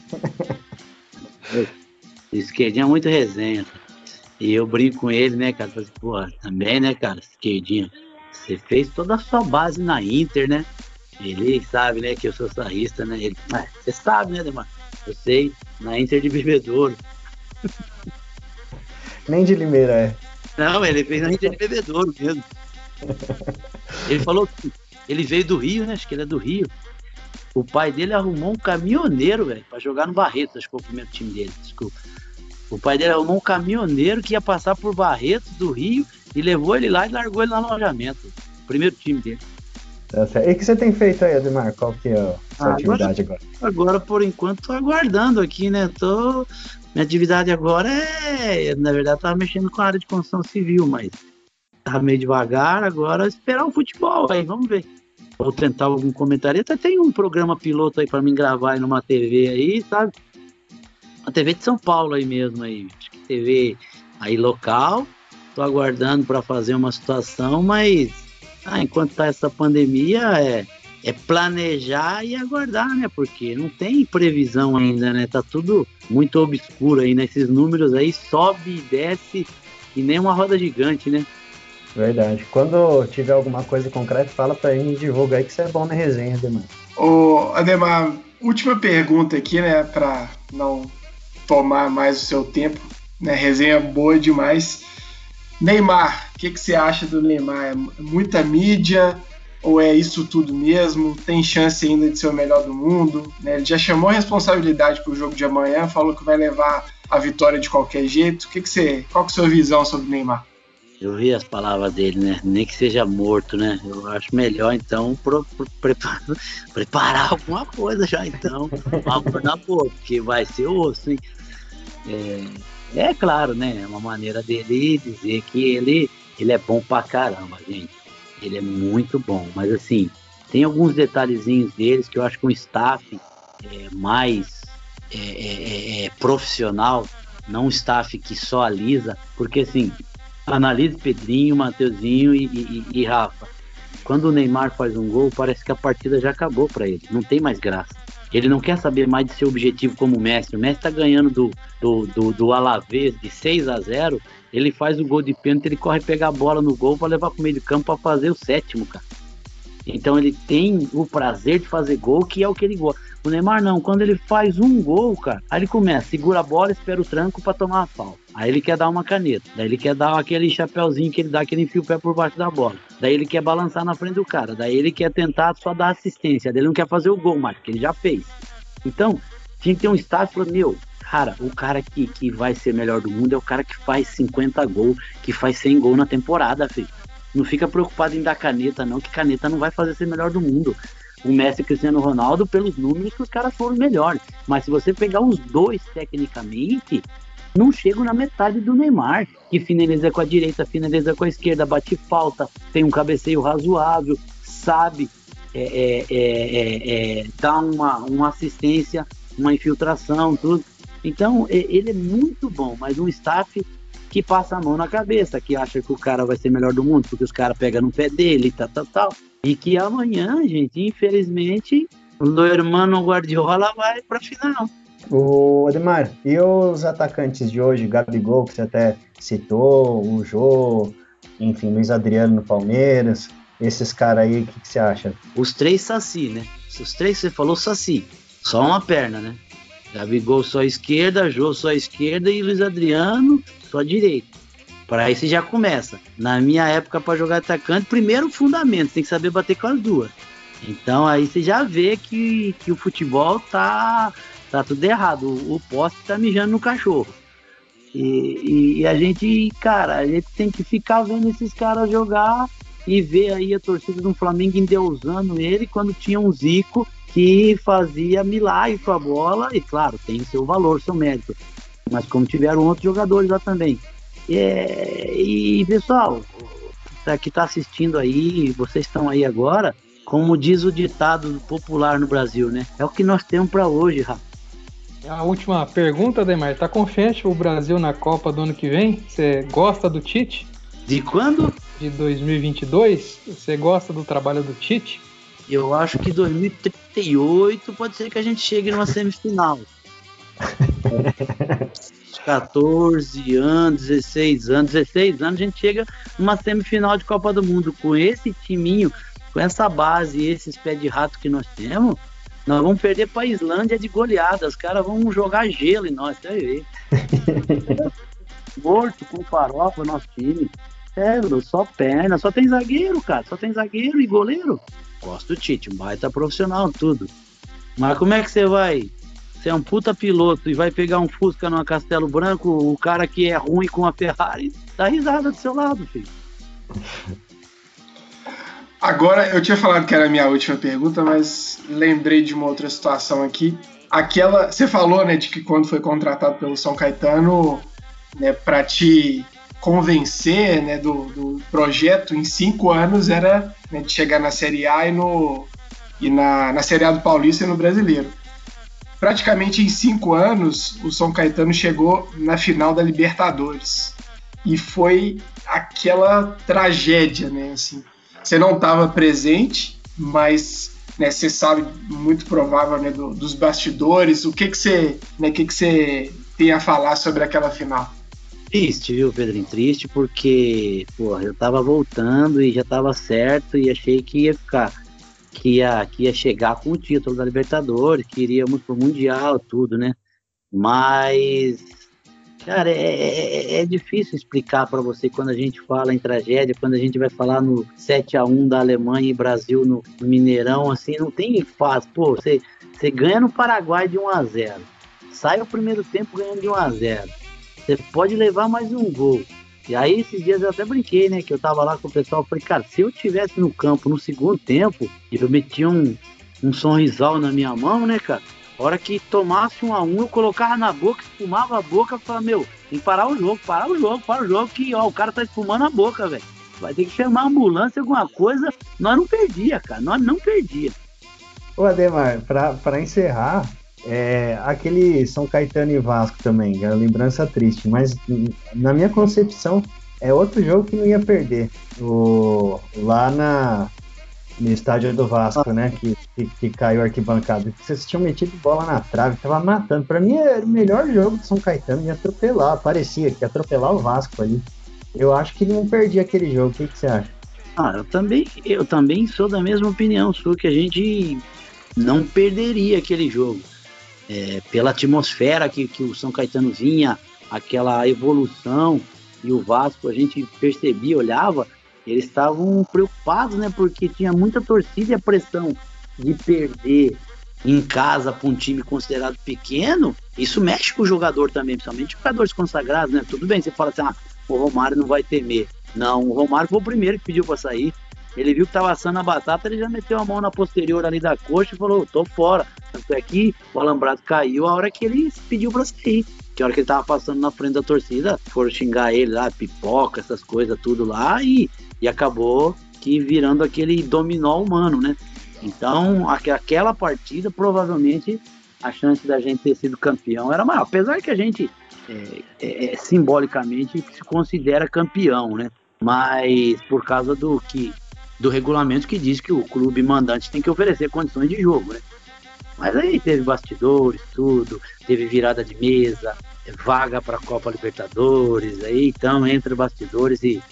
Deus. [LAUGHS] Esquerdinho é muito resenha. E eu brinco com ele, né, cara? Falei, pô, também, né, cara? Esquerdinho. Você fez toda a sua base na Inter, né? Ele sabe, né, que eu sou sarrista, né? Ele, ah, você sabe, né, Demar? Eu sei, na Inter de Bebedouro. [LAUGHS] Nem de Limeira, é. Não, ele fez na Inter de Bebedouro mesmo. [LAUGHS] Ele falou que ele veio do Rio, né? Acho que ele é do Rio. O pai dele arrumou um caminhoneiro, velho, pra jogar no Barretos, acho que foi o primeiro time dele, desculpa. O pai dele arrumou um caminhoneiro que ia passar por Barretos do Rio e levou ele lá e largou ele lá no alojamento. Primeiro time dele. Tá. E o que você tem feito aí, Ademar? Qual que é a sua ah, atividade agora, agora? Por enquanto, tô aguardando aqui, né? Tô... Minha atividade agora é. Na verdade, tava mexendo com a área de construção civil, mas tava meio devagar. Agora, esperar o futebol aí, vamos ver. Vou tentar algum comentário. Até tem um programa piloto aí para mim gravar aí numa TV aí, sabe? Uma TV de São Paulo aí mesmo aí. Acho que TV aí local. Tô aguardando para fazer uma situação, mas ah, enquanto tá essa pandemia é, é planejar e aguardar, né? Porque não tem previsão ainda, né? Tá tudo muito obscuro aí, né? Esses números aí sobe e desce e nem uma roda gigante, né? Verdade. Quando tiver alguma coisa concreta, fala pra mim e divulga aí que você é bom na resenha, Ademar. Ô, Ademar, última pergunta aqui, né? Pra não tomar mais o seu tempo. Né? Resenha boa demais. Neymar, o que, que, você acha do Neymar? É muita mídia ou é isso tudo mesmo? Tem chance ainda de ser o melhor do mundo? Né? Ele já chamou a responsabilidade para o jogo de amanhã, falou que vai levar a vitória de qualquer jeito. Que que você, qual que é a sua visão sobre o Neymar? Eu vi as palavras dele, né? Nem que seja morto, né? Eu acho melhor, então, pro, pro, prepar, [LAUGHS] preparar alguma coisa já, então. Vamos na boa, porque vai ser osso, hein? É, é claro, né? É uma maneira dele dizer que ele, ele é bom pra caramba, gente. Ele é muito bom. Mas assim, tem alguns detalhezinhos deles que eu acho que um staff é, mais é, é, é, é profissional, não um staff que só alisa, porque assim, analise Pedrinho, Mateuzinho e, e, e Rafa. Quando o Neymar faz um gol, parece que a partida já acabou para ele. Não tem mais graça. Ele não quer saber mais de seu objetivo como mestre. O mestre está ganhando do, do, do, do Alavés de 6 a 0 ele faz o gol de pênalti, ele corre pegar a bola no gol para levar para o meio de campo para fazer o sétimo, cara. Então ele tem o prazer de fazer gol, que é o que ele gosta. O Neymar não, quando ele faz um gol, cara, aí ele começa, segura a bola, espera o tranco para tomar a falta. Aí ele quer dar uma caneta, daí ele quer dar aquele chapéuzinho que ele dá, que ele enfia o pé por baixo da bola. Daí ele quer balançar na frente do cara, daí ele quer tentar só dar assistência, daí ele não quer fazer o gol mais, porque ele já fez. Então, tinha que ter um staff falando, meu, cara, o cara que, que vai ser melhor do mundo é o cara que faz 50 gols, que faz 100 gols na temporada, filho. Não fica preocupado em dar caneta, não, que caneta não vai fazer ser melhor do mundo. O Messi e o Cristiano Ronaldo, pelos números que os caras foram melhores. Mas se você pegar os dois tecnicamente, não chegam na metade do Neymar, que finaliza com a direita, finaliza com a esquerda, bate falta, tem um cabeceio razoável, sabe é, é, é, é, é dar uma, uma assistência, uma infiltração, tudo. Então, ele é muito bom, mas um staff que passa a mão na cabeça, que acha que o cara vai ser melhor do mundo, porque os caras pegam no pé dele, tal, tal, tal. E que amanhã, gente, infelizmente, o irmão Guardiola vai pra final. O Ademar, e os atacantes de hoje, Gabigol, que você até citou, o Jô, enfim, Luiz Adriano no Palmeiras, esses caras aí, o que, que, você acha? Os três Saci, né? Os três você falou Saci, só uma perna, né? Gabigol só esquerda, Jô só esquerda e Luiz Adriano só direito. Para aí você já começa. Na minha época, para jogar atacante, primeiro fundamento, tem que saber bater com as duas. Então aí você já vê que, que o futebol tá, tá tudo errado. O, o poste tá mijando no cachorro. E, e, e, a gente, cara, a gente tem que ficar vendo esses caras jogar e ver aí a torcida do Flamengo endeusando ele quando tinha um Zico que fazia milagre com a bola, e claro, tem seu valor, seu mérito. Mas como tiveram outros jogadores lá também. É, e pessoal, que está assistindo aí, vocês estão aí agora, como diz o ditado popular no Brasil, né? É o que nós temos para hoje, Rafa. A última pergunta, Demar. Tá confiante o Brasil na Copa do ano que vem? Você gosta do Tite? De quando? De 2022. Você gosta do trabalho do Tite? Eu acho que 2038 pode ser que a gente chegue numa semifinal. 14 anos, 16 anos, 16 anos, a gente chega numa semifinal de Copa do Mundo. Com esse timinho, com essa base e esses pés de rato que nós temos, nós vamos perder para a Islândia de goleada. Os caras vão jogar gelo em nós, tá aí. [LAUGHS] Morto com farofa nosso time. É, só perna, só tem zagueiro, cara. Só tem zagueiro e goleiro. Gosto do Tite, um baita profissional, tudo. Mas como é que você vai você é um puta piloto e vai pegar um Fusca numa Castelo Branco, o cara que é ruim com a Ferrari dá risada do seu lado, filho. Agora, eu tinha falado que era a minha última pergunta, mas lembrei de uma outra situação aqui. Aquela, você falou, né, de que quando foi contratado pelo São Caetano, né, para te convencer, né, do, do, projeto em cinco anos era né, de chegar na Série A e no e na, na Série A do Paulista e no Brasileiro praticamente em cinco anos, o São Caetano chegou na final da Libertadores. E foi aquela tragédia, né? Assim, você não estava presente, mas né, você sabe muito provável né, do, dos bastidores. O que que você, né, que que você tem a falar sobre aquela final? Triste, viu, Pedrinho? Triste porque, porra, eu tava voltando e já tava certo e achei que ia ficar que ia, que ia chegar com o título da Libertadores, que iríamos pro Mundial, tudo, né? Mas, cara, é, é, é difícil explicar para você quando a gente fala em tragédia, quando a gente vai falar no 7 a 1 da Alemanha e Brasil no, no Mineirão, assim, não tem fácil. Pô, você, você ganha no Paraguai de 1 a 0 sai o primeiro tempo ganhando de 1 a 0 Você pode levar mais um gol. E aí, esses dias eu até brinquei, né? Que eu tava lá com o pessoal. Falei, cara, se eu tivesse no campo no segundo tempo, e eu metia um, um sorrisal na minha mão, né, cara? A hora que tomasse um a um, eu colocava na boca, espumava a boca, falava, meu, tem que parar o jogo, parar o jogo, parar o jogo, que ó, o cara tá espumando a boca, velho. Vai ter que chamar a ambulância, alguma coisa. Nós não perdia, cara, nós não perdia. Ô, Ademar, pra, pra encerrar, é, aquele São Caetano e Vasco também, é lembrança triste, mas na minha concepção é outro jogo que não ia perder. O, lá na, no estádio do Vasco, né? Que, que, que caiu a arquibancada. Vocês tinham metido bola na trave, tava matando. Para mim era o melhor jogo do São Caetano, ia atropelar, parecia que ia atropelar o Vasco ali. Eu acho que não perdi aquele jogo. O que, que você acha? Ah, eu também, eu também sou da mesma opinião sua que a gente não perderia aquele jogo é, pela atmosfera que, que o São Caetano vinha, aquela evolução, e o Vasco a gente percebia, olhava, eles estavam preocupados, né? Porque tinha muita torcida e a pressão de perder em casa para um time considerado pequeno, isso mexe com o jogador também, principalmente jogadores consagrados, né? Tudo bem, você fala assim, ah, o Romário não vai temer. Não, o Romário foi o primeiro que pediu para sair. Ele viu que tava assando a batata, ele já meteu a mão na posterior ali da coxa e falou: tô fora. Tanto é que o alambrado caiu a hora que ele pediu pra sair. Que a hora que ele tava passando na frente da torcida, foram xingar ele lá, pipoca, essas coisas, tudo lá, e, e acabou que virando aquele dominó humano, né? Então, aquela partida, provavelmente, a chance da gente ter sido campeão era maior. Apesar que a gente, é, é, é simbolicamente, se considera campeão, né? Mas por causa do que do regulamento que diz que o clube mandante tem que oferecer condições de jogo, né? Mas aí teve bastidores, tudo, teve virada de mesa, vaga para a Copa Libertadores, aí então entre bastidores e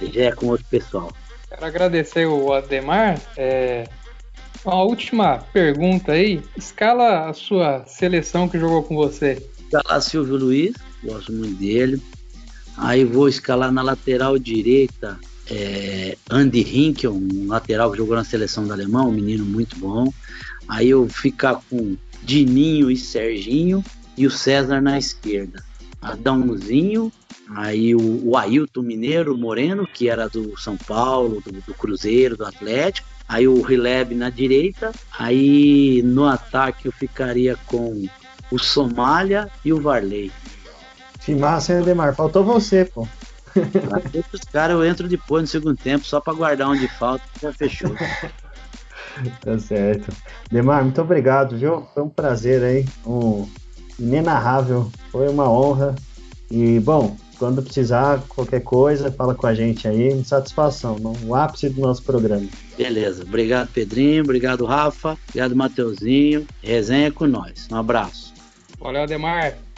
já é com outro pessoal. Quero agradecer o Ademar. É... Uma última pergunta aí. Escala a sua seleção que jogou com você. Escala Silvio Luiz, gosto muito dele. Aí vou escalar na lateral direita é, Andy Hinkel, um lateral que jogou na seleção da Alemanha, um menino muito bom. Aí eu ficar com Dininho e Serginho e o César na esquerda. Adãozinho, aí o, o Ailton Mineiro Moreno, que era do São Paulo, do, do Cruzeiro, do Atlético. Aí o Rileb na direita. Aí no ataque eu ficaria com o Somália e o Varley. Que massa, hein, Ademar? Faltou você, pô. Os caras eu entro depois no segundo tempo, só para guardar onde falta, já fechou. [LAUGHS] tá certo. Demar, muito obrigado, viu? Foi um prazer aí, um inenarrável, foi uma honra. E, bom, quando precisar, qualquer coisa, fala com a gente aí. Satisfação, no ápice do nosso programa. Beleza. Obrigado, Pedrinho. Obrigado, Rafa. Obrigado, Mateuzinho. Resenha com nós. Um abraço. Valeu, Ademar.